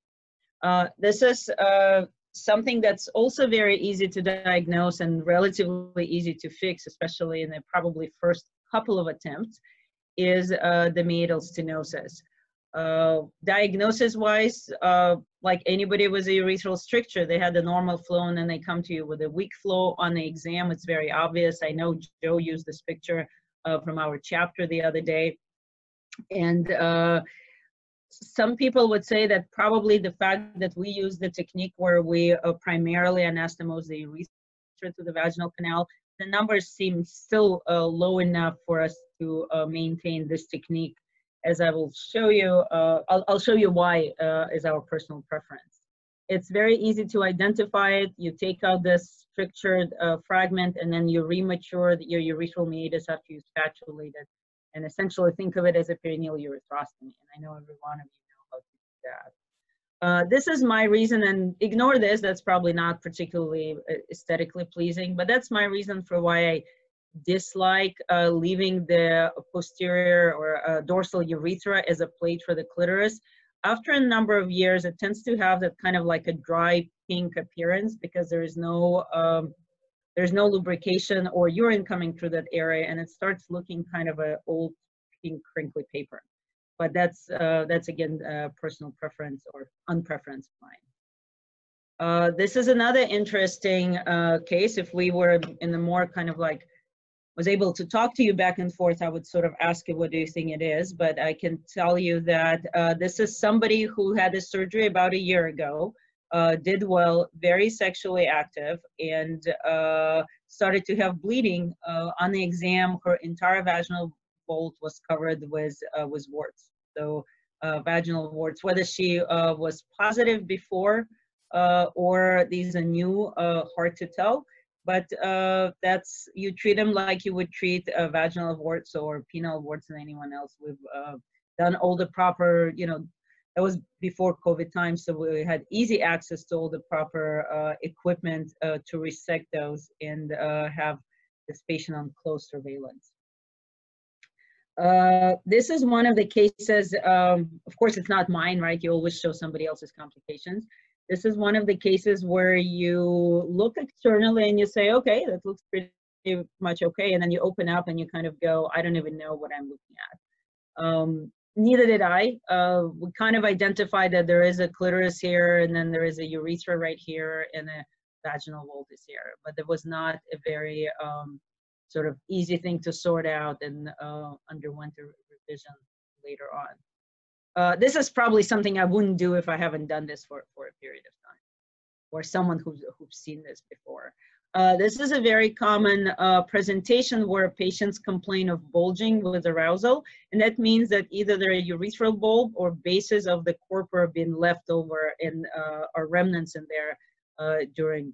[SPEAKER 3] Uh, this is uh, something that's also very easy to diagnose and relatively easy to fix, especially in the probably first couple of attempts, is uh, the meatal stenosis. Uh, diagnosis wise, uh, like anybody with a urethral stricture, they had the normal flow and then they come to you with a weak flow on the exam. It's very obvious. I know Joe used this picture uh, from our chapter the other day. And uh, some people would say that probably the fact that we use the technique where we uh, primarily anastomose the urethra to the vaginal canal, the numbers seem still uh, low enough for us to uh, maintain this technique. As I will show you, uh, I'll, I'll, show you why uh, is our personal preference. It's very easy to identify it. You take out this strictured fragment and then you remature your urethral meatus after you spatulate it and essentially think of it as a perineal urethrostomy. And I know every one of you know do that. Uh, this is my reason, and ignore this, that's probably not particularly uh, aesthetically pleasing, but that's my reason for why I dislike uh, leaving the posterior or uh, dorsal urethra as a plate for the clitoris. After a number of years, it tends to have that kind of like a dry pink appearance because there is no um, there's no lubrication or urine coming through that area and it starts looking kind of a old pink crinkly paper. But that's uh, that's again uh, personal preference or unpreference of mine. Uh, this is another interesting uh, case. If we were in the more kind of like was able to talk to you back and forth i would sort of ask you what do you think it is? But i can tell you that uh, this is somebody who had a surgery about a year ago uh, did well, very sexually active, and uh, started to have bleeding. Uh, on the exam, her entire vaginal vault was covered with, uh, with warts. So uh, vaginal warts, whether she uh, was positive before or these are new, hard to tell. But that's, you treat them like you would treat vaginal warts or penile warts and anyone else. We've done all the proper, you know, that was before COVID time, so we had easy access to all the proper uh, equipment uh, to resect those and uh, have this patient on close surveillance. Uh, this is one of the cases, um, of course it's not mine, right? You always show somebody else's complications. This is one of the cases where you look externally and you say, okay, that looks pretty much okay. And then you open up and you kind of go, I don't even know what I'm looking at. Um, neither did I. Uh, we kind of identified that there is a clitoris here, and then there is a urethra right here, and a vaginal voltus here. But it was not a very um, sort of easy thing to sort out, and uh, underwent a revision later on. Uh, this is probably something I wouldn't do if I haven't done this for, for a period of time, or someone who's, who's seen this before. Uh, this is a very common uh, presentation where patients complain of bulging with arousal, and that means that either their urethral bulb or bases of the corpora been left over and uh, are remnants in there uh, during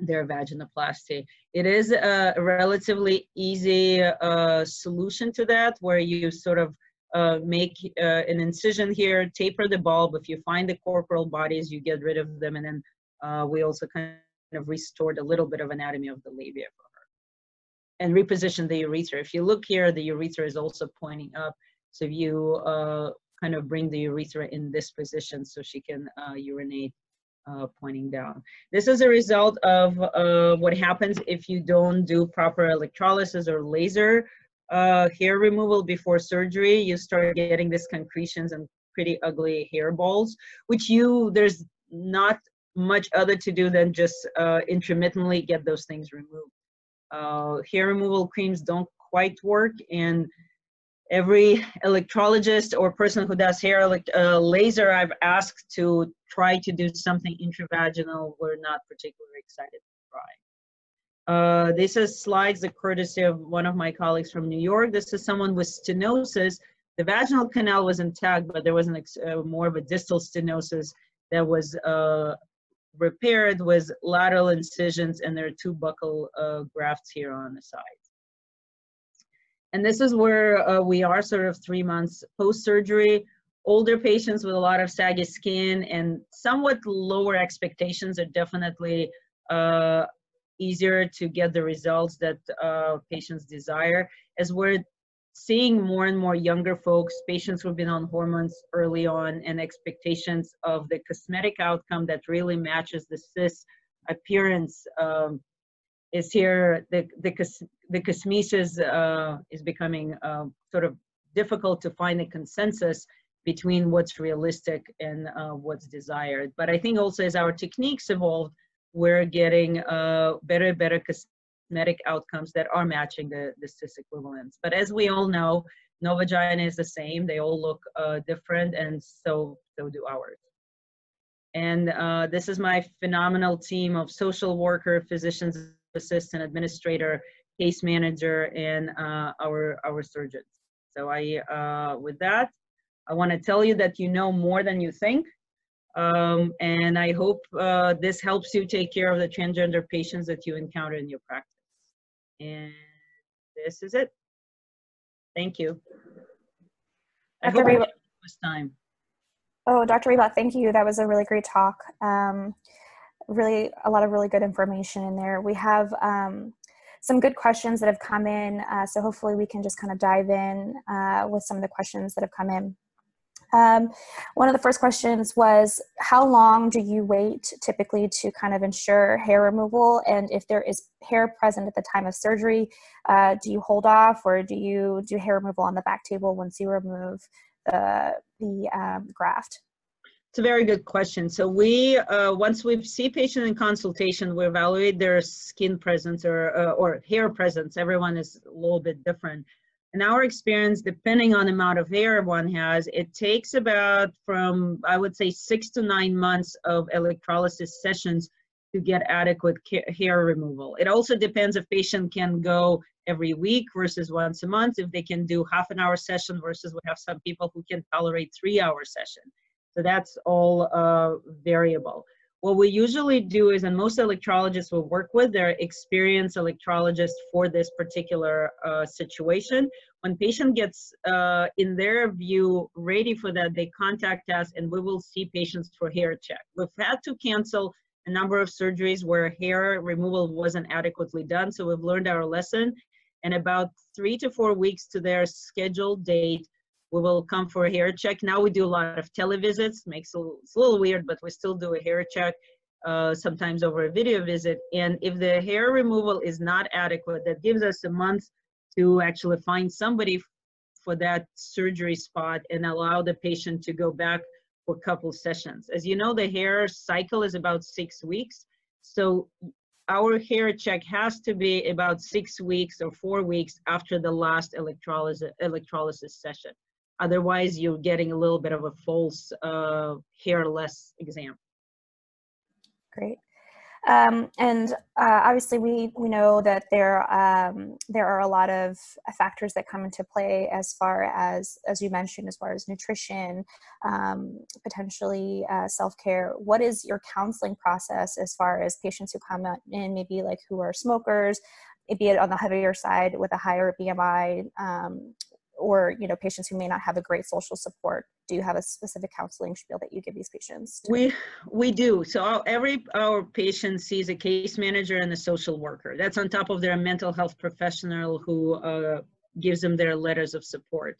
[SPEAKER 3] their vaginoplasty. It is a relatively easy uh, solution to that, where you sort of uh, make an incision here, taper the bulb. If you find the corporal bodies, you get rid of them, and then we also kind of restored a little bit of anatomy of the labia for her and reposition the urethra. If you look here, the urethra is also pointing up. So you uh, kind of bring the urethra in this position so she can uh, urinate uh, pointing down. This is a result of uh, what happens if you don't do proper electrolysis or laser uh, hair removal before surgery. You start getting these concretions and pretty ugly hair balls, which you, there's not much other to do than just uh, intermittently get those things removed. Uh, hair removal creams don't quite work and every electrologist or person who does hair uh, laser I've asked to try to do something intravaginal we're not particularly excited to try. Uh, this is slides the courtesy of one of my colleagues from New York. This is someone with stenosis. The vaginal canal was intact, but there was an uh, more of a distal stenosis that was uh, repaired with lateral incisions, and there are two buccal uh, grafts here on the side. And this is where uh, we are sort of three months post-surgery. Older patients with a lot of saggy skin and somewhat lower expectations are definitely uh, easier to get the results that uh, patients desire. As we're seeing more and more younger folks, patients who've been on hormones early on, and expectations of the cosmetic outcome that really matches the cis appearance um, is here. The the the cosmesis uh, is becoming uh, sort of difficult to find a consensus between what's realistic and uh, what's desired. But I think also as our techniques evolve, we're getting uh, better better cosmetic outcomes that are matching the, the cis equivalents. But as we all know, no vagina is the same. They all look uh, different, and so so do ours. And uh, this is my phenomenal team of social worker, physicians assistant, administrator, case manager, and uh, our our surgeons. So I, uh, with that, I want to tell you that you know more than you think. Um, and I hope uh, this helps you take care of the transgender patients that you encounter in your practice. And this is it. Thank you. I
[SPEAKER 2] Dr. Reba-
[SPEAKER 3] this time.
[SPEAKER 2] Oh, Dr. Reyblat, thank you. That was a really great talk. Um, really, a lot of really good information in there. We have um, some good questions that have come in, uh, so hopefully we can just kind of dive in uh, with some of the questions that have come in. Um, one of the first questions was how long do you wait typically to kind of ensure hair removal and if there is hair present at the time of surgery uh, do you hold off or do you do hair removal on the back table once you remove the, the um, graft
[SPEAKER 3] it's a very good question. So we, uh, once we see patient in consultation, we evaluate their skin presence or, uh, or hair presence. Everyone is a little bit different in our experience, depending on the amount of hair one has, it takes about from, I would say, six to nine months of electrolysis sessions to get adequate hair removal. It also depends if patient can go every week versus once a month, if they can do half an hour session versus we have some people who can tolerate three hour session. So that's all uh, variable. What we usually do is, and most electrologists will work with, they're experienced electrologists for this particular uh, situation. When patient gets, uh, in their view, ready for that, they contact us and we will see patients for hair check. We've had to cancel a number of surgeries where hair removal wasn't adequately done, so we've learned our lesson. And about three to four weeks to their scheduled date, we will come for a hair check. Now we do a lot of televisits, makes a, it's a little weird, but we still do a hair check, uh, sometimes over a video visit. And if the hair removal is not adequate, that gives us a month to actually find somebody for that surgery spot and allow the patient to go back for a couple sessions. As you know, the hair cycle is about six weeks. So our hair check has to be about six weeks or four weeks after the last electrolysis, electrolysis session. Otherwise, you're getting a little bit of a false uh, hairless exam.
[SPEAKER 2] Great. Um, and uh, obviously, we, we know that there um, there are a lot of factors that come into play as far as as you mentioned, as far as nutrition, um, potentially uh, self care. What is your counseling process as far as patients who come in, maybe like who are smokers, be it on the heavier side with a higher BMI, um, or you know patients who may not have a great social support do you have a specific counseling spiel that you give these patients?
[SPEAKER 3] To? we we do. So every our patient sees a case manager and a social worker. That's on top of their mental health professional who uh, gives them their letters of support.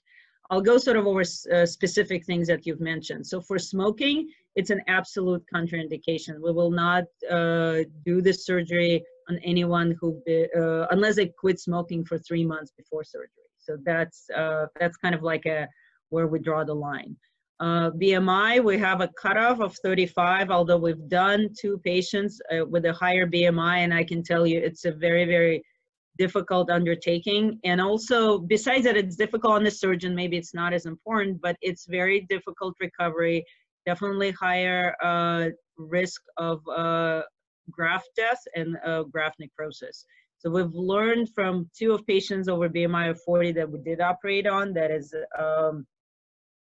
[SPEAKER 3] I'll go sort of over uh, specific things that you've mentioned. So for smoking it's an absolute contraindication. We will not uh, do the surgery on anyone who uh, unless they quit smoking for three months before surgery so that's uh, that's kind of like a where we draw the line. Uh, BMI, we have a cutoff of 35, although we've done two patients uh, with a higher BMI, and I can tell you it's a very, very difficult undertaking. And also, besides that, it's difficult on the surgeon, maybe it's not as important, but it's very difficult recovery, definitely higher uh, risk of uh, graft death and uh, graft necrosis. So we've learned from two of patients over BMI of 40 that we did operate on that is um,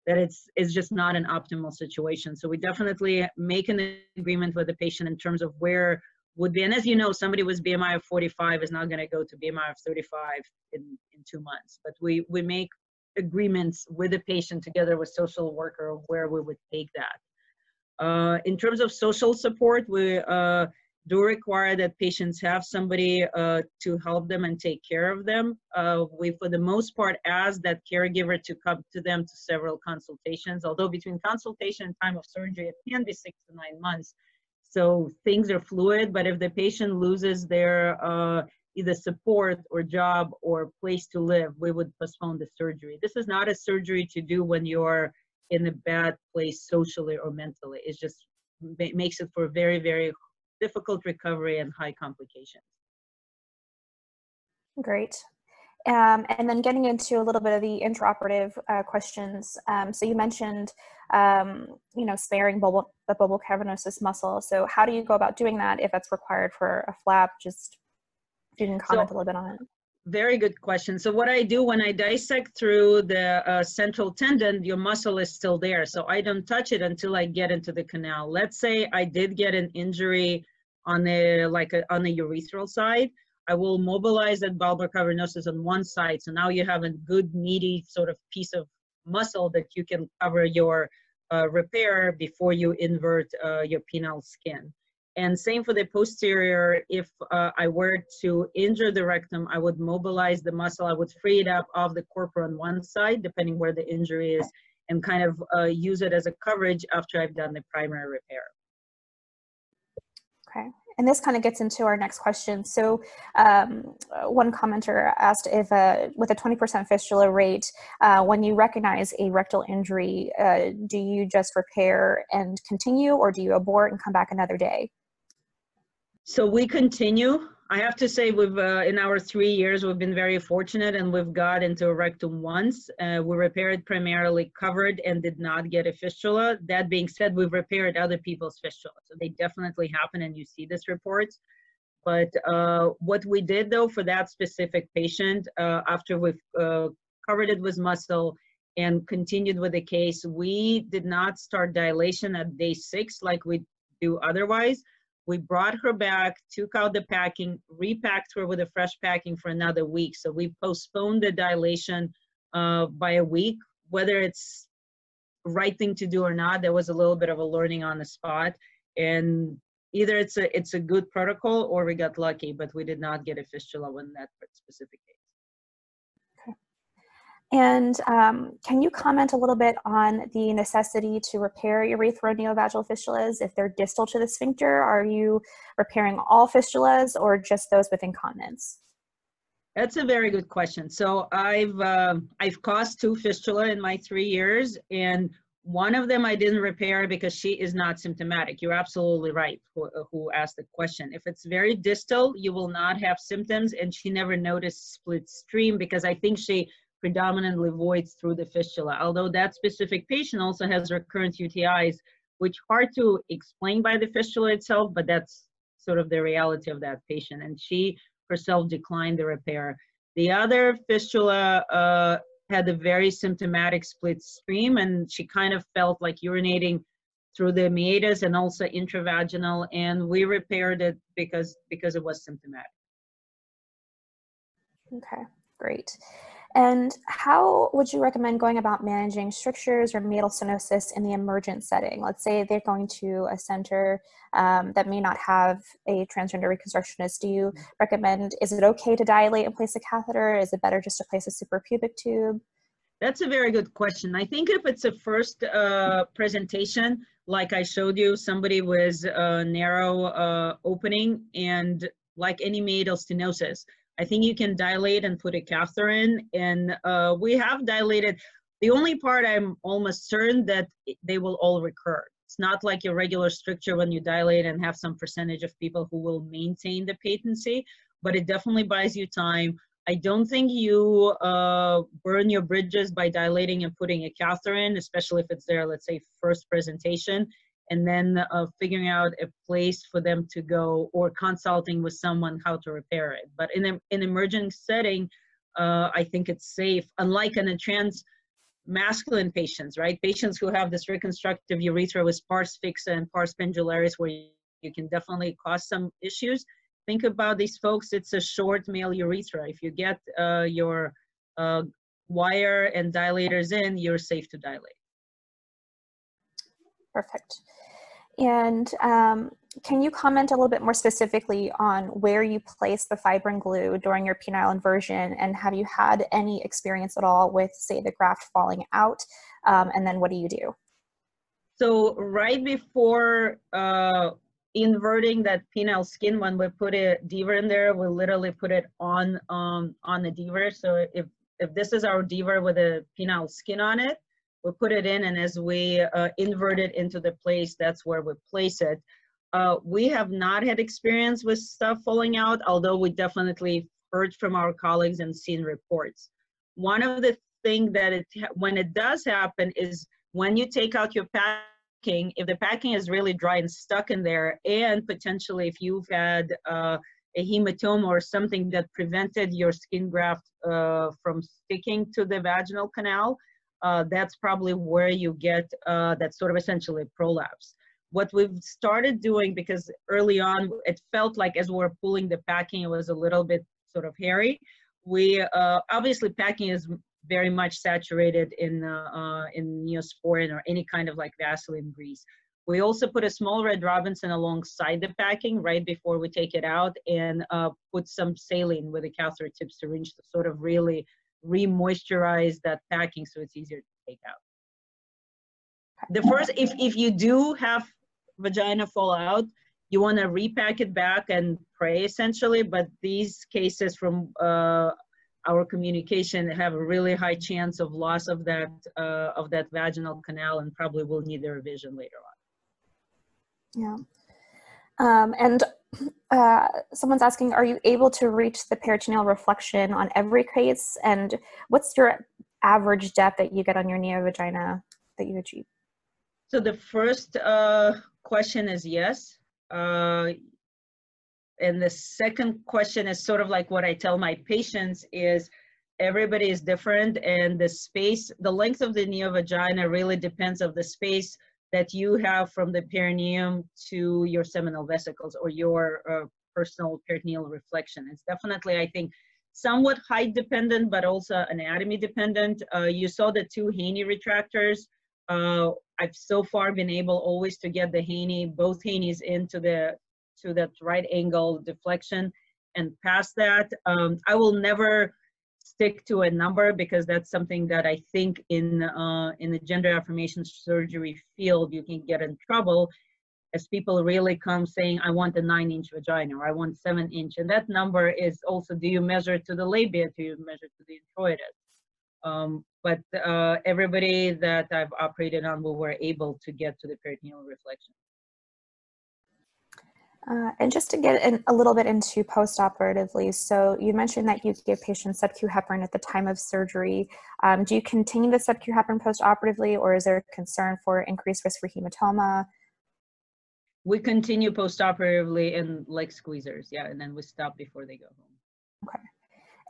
[SPEAKER 3] that it's it's just not an optimal situation. So we definitely make an agreement with the patient in terms of where would be. And as you know, somebody with BMI of 45 is not going to go to BMI of 35 in, in two months. But we, we make agreements with the patient together with social worker where we would take that. Uh, in terms of social support, we uh, do require that patients have somebody uh, to help them and take care of them. Uh, we, for the most part, ask that caregiver to come to them to several consultations, although between consultation and time of surgery, it can be six to nine months. So things are fluid, but if the patient loses their uh, either support or job or place to live, we would postpone the surgery. This is not a surgery to do when you're in a bad place socially or mentally. It just makes it for very, very difficult recovery and high complications.
[SPEAKER 2] Great. Um, and then getting into a little bit of the intraoperative uh, questions. Um, so you mentioned, um, you know, sparing the bulbar cavernosus muscle. So how do you go about doing that if that's required for a flap? Just if you can comment so, a little bit on it.
[SPEAKER 3] Very good question. So what I do when I dissect through the uh, central tendon, your muscle is still there. So I don't touch it until I get into the canal. Let's say I did get an injury on the like a, on the urethral side I will mobilize that bulbocavernosus on one side. So now you have a good meaty sort of piece of muscle that you can cover your uh, repair before you invert uh, your penile skin. And same for the posterior, if uh, I were to injure the rectum, I would mobilize the muscle, I would free it up off the corpora on one side, depending where the injury is, and kind of uh, use it as a coverage after I've done the primary repair.
[SPEAKER 2] Okay and this kind of gets into our next question. So, um, one commenter asked if, uh, with a 20% fistula rate, uh, when you recognize a rectal injury, uh, do you just repair and continue, or do you abort and come back another day?
[SPEAKER 3] So, we continue. I have to say, we've uh, in our three years, we've been very fortunate, and we've got into a rectum once. Uh, we repaired primarily covered and did not get a fistula. That being said, we've repaired other people's fistula, so they definitely happen, and you see this reports. But uh, what we did though for that specific patient, uh, after we've uh, covered it with muscle and continued with the case, we did not start dilation at day six like we do otherwise we brought her back, took out the packing, repacked her with a fresh packing for another week. So we postponed the dilation uh, by a week, whether it's right thing to do or not. There was a little bit of a learning on the spot, and either it's a it's a good protocol or we got lucky, but we did not get a fistula in that specific case.
[SPEAKER 2] And um, can you comment a little bit on the necessity to repair urethroneovaginal fistulas if they're distal to the sphincter? Are you repairing all fistulas or just those with incontinence?
[SPEAKER 3] That's a very good question. So I've uh, I've caused two fistula in my three years, and one of them I didn't repair because she is not symptomatic. You're absolutely right. Who, who asked the question? If it's very distal, you will not have symptoms, and she never noticed split stream because I think she predominantly voids through the fistula. Although that specific patient also has recurrent UTIs, which hard to explain by the fistula itself, but that's sort of the reality of that patient. And she herself declined the repair. The other fistula uh, had a very symptomatic split stream, and she kind of felt like urinating through the meatus and also intravaginal, and we repaired it because because it was symptomatic.
[SPEAKER 2] Okay, great. And how would you recommend going about managing strictures or meatal stenosis in the emergent setting? Let's say they're going to a center um, that may not have a transgender reconstructionist. Do you mm-hmm. recommend, is it okay to dilate and place a catheter? Is it better just to place a suprapubic tube?
[SPEAKER 3] That's a very good question. I think if it's a first uh, presentation, like I showed you, somebody with a narrow uh, opening and like any meatal stenosis, I think you can dilate and put a catheter in, and uh, we have dilated. The only part I'm almost certain that they will all recur. It's not like your regular stricture when you dilate and have some percentage of people who will maintain the patency, but it definitely buys you time. I don't think you uh, burn your bridges by dilating and putting a catheter in, especially if it's their, let's say, first presentation and then uh, figuring out a place for them to go or consulting with someone how to repair it. But in an in emerging setting, uh, I think it's safe. Unlike in a trans masculine patients, right? Patients who have this reconstructive urethra with pars fixa and pars pendularis, where you can definitely cause some issues. Think about these folks, it's a short male urethra. If you get uh, your uh, wire and dilators in, you're safe to dilate.
[SPEAKER 2] Perfect. And um, can you comment a little bit more specifically on where you place the fibrin glue during your penile inversion and have you had any experience at all with, say, the graft falling out? Um, and then what do you do?
[SPEAKER 3] So right before uh, inverting that penile skin, when we put a Deaver in there, we literally put it on um, on the Deaver. So if if this is our Deaver with a penile skin on it, we put it in and as we uh, invert it into the place, that's where we place it. Uh, we have not had experience with stuff falling out, although we definitely heard from our colleagues and seen reports. One of the things that it, when it does happen is when you take out your packing, if the packing is really dry and stuck in there, and potentially if you've had uh, a hematoma or something that prevented your skin graft uh, from sticking to the vaginal canal, uh, that's probably where you get uh, that sort of essentially prolapse. What we've started doing, because early on it felt like as we were pulling the packing, it was a little bit sort of hairy. We uh, obviously packing is very much saturated in uh, uh, in neosporin or any kind of like Vaseline grease. We also put a small red Robinson alongside the packing right before we take it out and uh, put some saline with a catheter tip syringe to sort of really re-moisturize that packing so it's easier to take out. The first, if, if you do have vagina fall out, you want to repack it back and pray essentially, but these cases from uh, our communication have a really high chance of loss of that, uh, of that vaginal canal and probably will need a revision later
[SPEAKER 2] on. Yeah. Um, and uh, someone's asking, are you able to reach the peritoneal reflection on every case? And what's your average depth that you get on your neovagina that you achieve?
[SPEAKER 3] So the first uh, question is yes. Uh, and the second question is sort of like what I tell my patients is everybody is different and the space, the length of the neovagina really depends of the space that you have from the perineum to your seminal vesicles or your uh, personal peritoneal reflection. It's definitely, I think, somewhat height dependent, but also anatomy dependent. Uh, you saw the two Heaney retractors. Uh, I've so far been able always to get the Heaney, both Heaneys into the to that right angle deflection and past that. Um, I will never stick to a number because that's something that I think in uh, in the gender affirmation surgery field you can get in trouble as people really come saying I want a nine inch vagina or I want seven inch and that number is also do you measure to the labia? Do you measure to the introitus? Um, but uh, everybody that I've operated on we were able to get to the peritoneal reflection.
[SPEAKER 2] Uh, and just to get in, a little bit into post-operatively, so you mentioned that you give patients sub-Q heparin at the time of surgery. Um, do you continue the sub-Q heparin post-operatively, or is there a concern for increased risk for hematoma?
[SPEAKER 3] We continue post-operatively in leg squeezers, yeah, and then we stop before they go home.
[SPEAKER 2] Okay.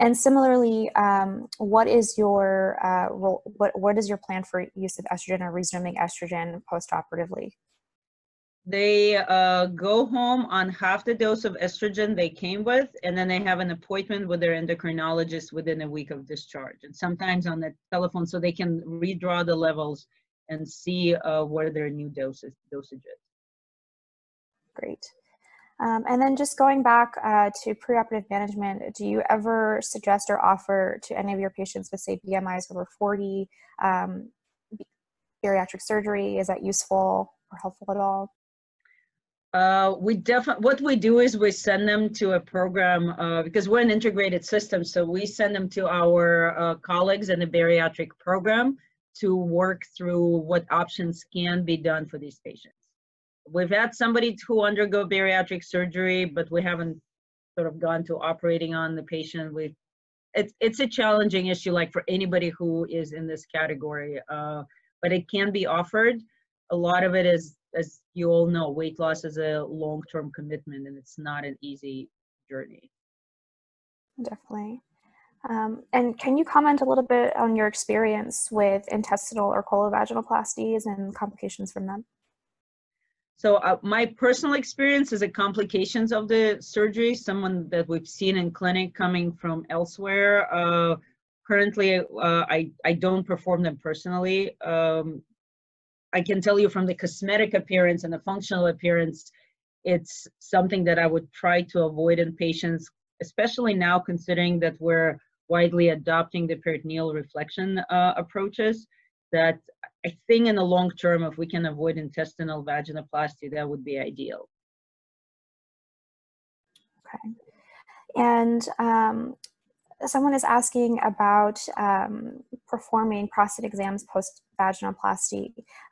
[SPEAKER 2] And similarly, um, what is your uh, role, what what is your plan for use of estrogen or resuming estrogen post-operatively?
[SPEAKER 3] They uh, go home on half the dose of estrogen they came with, and then they have an appointment with their endocrinologist within a week of discharge, and sometimes on the telephone so they can redraw the levels and see uh, where their new doses dosage is.
[SPEAKER 2] Great. Um, and then just going back uh, to preoperative management, do you ever suggest or offer to any of your patients with, say, BMIs over 40, um, bariatric surgery? Is that useful or helpful at all?
[SPEAKER 3] Uh, we definitely what we do is we send them to a program uh, because we're an integrated system. So we send them to our uh, colleagues in the bariatric program to work through what options can be done for these patients. We've had somebody to undergo bariatric surgery, but we haven't sort of gone to operating on the patient. We it's it's a challenging issue, like for anybody who is in this category. Uh, but it can be offered. A lot of it is as you all know, weight loss is a long-term commitment and it's not an easy journey.
[SPEAKER 2] Definitely. Um, and can you comment a little bit on your experience with intestinal or colovaginoplasties and complications from them?
[SPEAKER 3] So uh, my personal experience is the complications of the surgery, someone that we've seen in clinic coming from elsewhere. Uh, currently, uh, I, I don't perform them personally. Um, I can tell you from the cosmetic appearance and the functional appearance, it's something that I would try to avoid in patients, especially now considering that we're widely adopting the peritoneal reflection uh, approaches that I think in the long term, if we can avoid intestinal vaginoplasty, that would be ideal.
[SPEAKER 2] Okay. And um, someone is asking about um, performing prostate exams post vaginoplasty.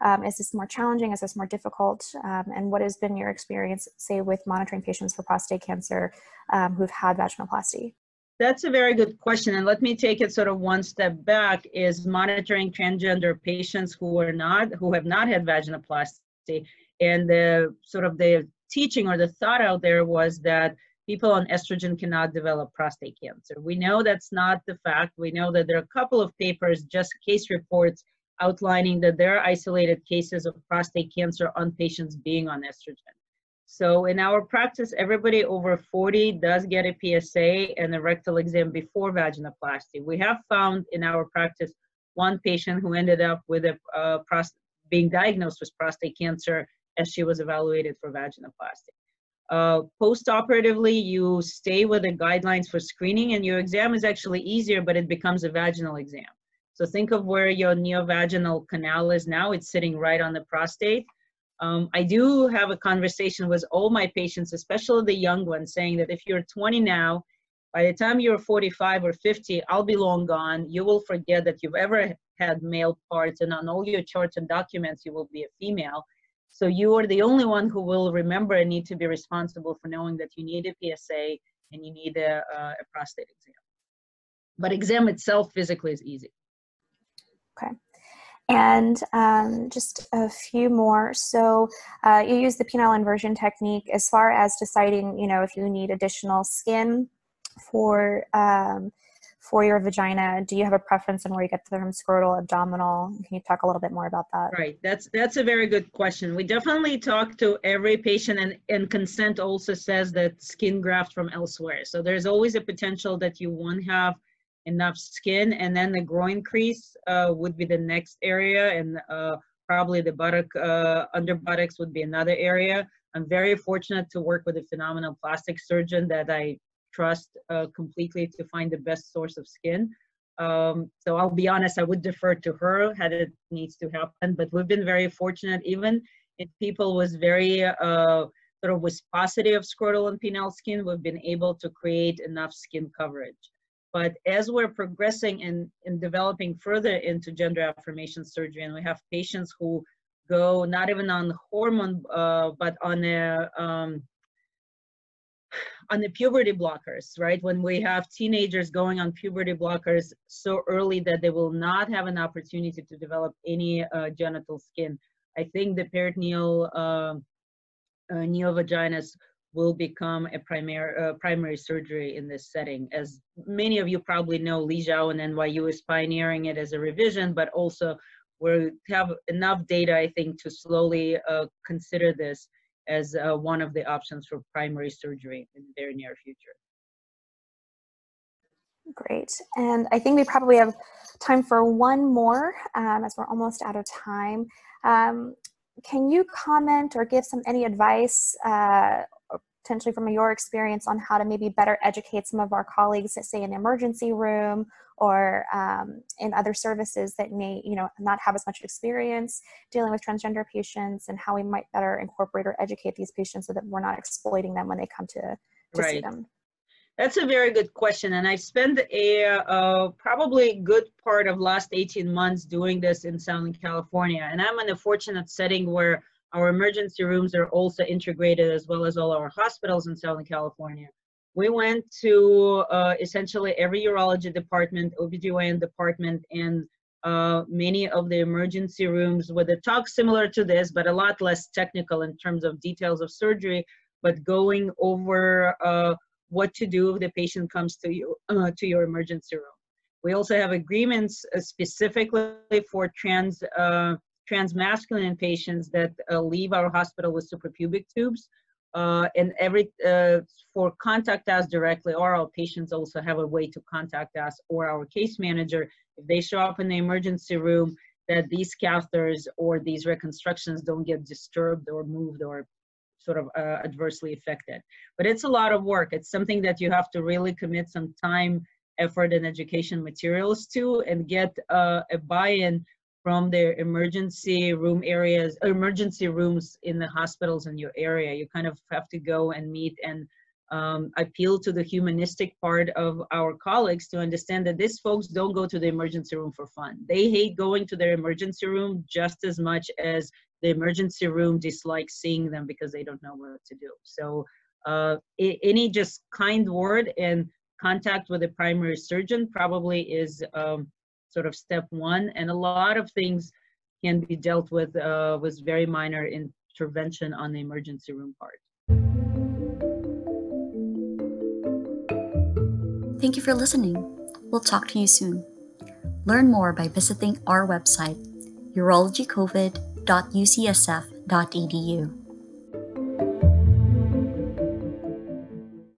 [SPEAKER 2] Um, is this more challenging? Is this more difficult? Um, and what has been your experience, say, with monitoring patients for prostate cancer um, who've had vaginoplasty?
[SPEAKER 3] That's a very good question. And let me take it sort of one step back is monitoring transgender patients who are not, who have not had vaginoplasty. And the sort of the teaching or the thought out there was that people on estrogen cannot develop prostate cancer. We know that's not the fact. We know that there are a couple of papers, just case reports outlining that there are isolated cases of prostate cancer on patients being on estrogen. So in our practice, everybody over 40 does get a PSA and a rectal exam before vaginoplasty. We have found in our practice one patient who ended up with a uh, being diagnosed with prostate cancer as she was evaluated for vaginoplasty. Uh, post-operatively, you stay with the guidelines for screening and your exam is actually easier, but it becomes a vaginal exam. So think of where your neovaginal canal is now. It's sitting right on the prostate. Um, I do have a conversation with all my patients, especially the young ones, saying that if you're 20 now, by the time you're 45 or 50, I'll be long gone. You will forget that you've ever had male parts, and on all your charts and documents, you will be a female. So you are the only one who will remember and need to be responsible for knowing that you need a PSA and you need a, a prostate exam. But exam itself physically is easy.
[SPEAKER 2] Okay. And um, just a few more. So uh, you use the penile inversion technique as far as deciding, you know, if you need additional skin for um, for your vagina. Do you have a preference on where you get the them scrotal, abdominal? Can you talk a little bit more about that?
[SPEAKER 3] Right. That's that's a very good question. We definitely talk to every patient, and and consent also says that skin graft from elsewhere. So there's always a potential that you won't have enough skin and then the groin crease uh, would be the next area and uh, probably the buttock uh, under buttocks would be another area. I'm very fortunate to work with a phenomenal plastic surgeon that i trust uh, completely to find the best source of skin. Um, so i'll be honest i would defer to her had it needs to happen but we've been very fortunate. Even if people was very uh, sort of viscosity of scrotal and penile skin we've been able to create enough skin coverage but as we're progressing and in, in developing further into gender affirmation surgery, and we have patients who go not even on hormone, uh, but on a um, on the puberty blockers, right? When we have teenagers going on puberty blockers so early that they will not have an opportunity to develop any uh, genital skin. I think the peritoneal uh, uh, neovaginas will become a primary uh, primary surgery in this setting. As many of you probably know, Lee Zhao and NYU is pioneering it as a revision, but also we have enough data, I think, to slowly uh, consider this as uh, one of the options for primary surgery in the very near future.
[SPEAKER 2] Great. And I think we probably have time for one more um, as we're almost out of time. Um, can you comment or give some any advice uh, potentially from your experience on how to maybe better educate some of our colleagues that say in the emergency room or um, in other services that may you know not have as much experience dealing with transgender patients and how we might better incorporate or educate these patients so that we're not exploiting them when they come to, to right. see them
[SPEAKER 3] that's a very good question, and I've spent a uh, probably good part of last 18 months doing this in Southern California, and I'm in a fortunate setting where our emergency rooms are also integrated as well as all our hospitals in Southern California. We went to uh, essentially every urology department, OBGYN department, and uh, many of the emergency rooms with a talk similar to this, but a lot less technical in terms of details of surgery, but going over uh, what to do if the patient comes to you uh, to your emergency room. We also have agreements uh, specifically for trans uh, transmasculine patients that uh, leave our hospital with suprapubic tubes. Uh, and every uh, for contact us directly, or our patients also have a way to contact us or our case manager if they show up in the emergency room. That these catheters or these reconstructions don't get disturbed or moved or sort of uh, adversely affected. But it's a lot of work. It's something that you have to really commit some time, effort, and education materials to, and get uh, a buy-in from their emergency room areas, emergency rooms in the hospitals in your area. You kind of have to go and meet and um, appeal to the humanistic part of our colleagues to understand that these folks don't go to the emergency room for fun. They hate going to their emergency room just as much as the emergency room dislikes seeing them because they don't know what to do. So uh, any just kind word and contact with a primary surgeon probably is um, sort of step one. And a lot of things can be dealt with uh, with very minor intervention on the emergency room part.
[SPEAKER 1] Thank you for listening. We'll talk to you soon. Learn more by visiting our website, urologycovid.ucsf.edu.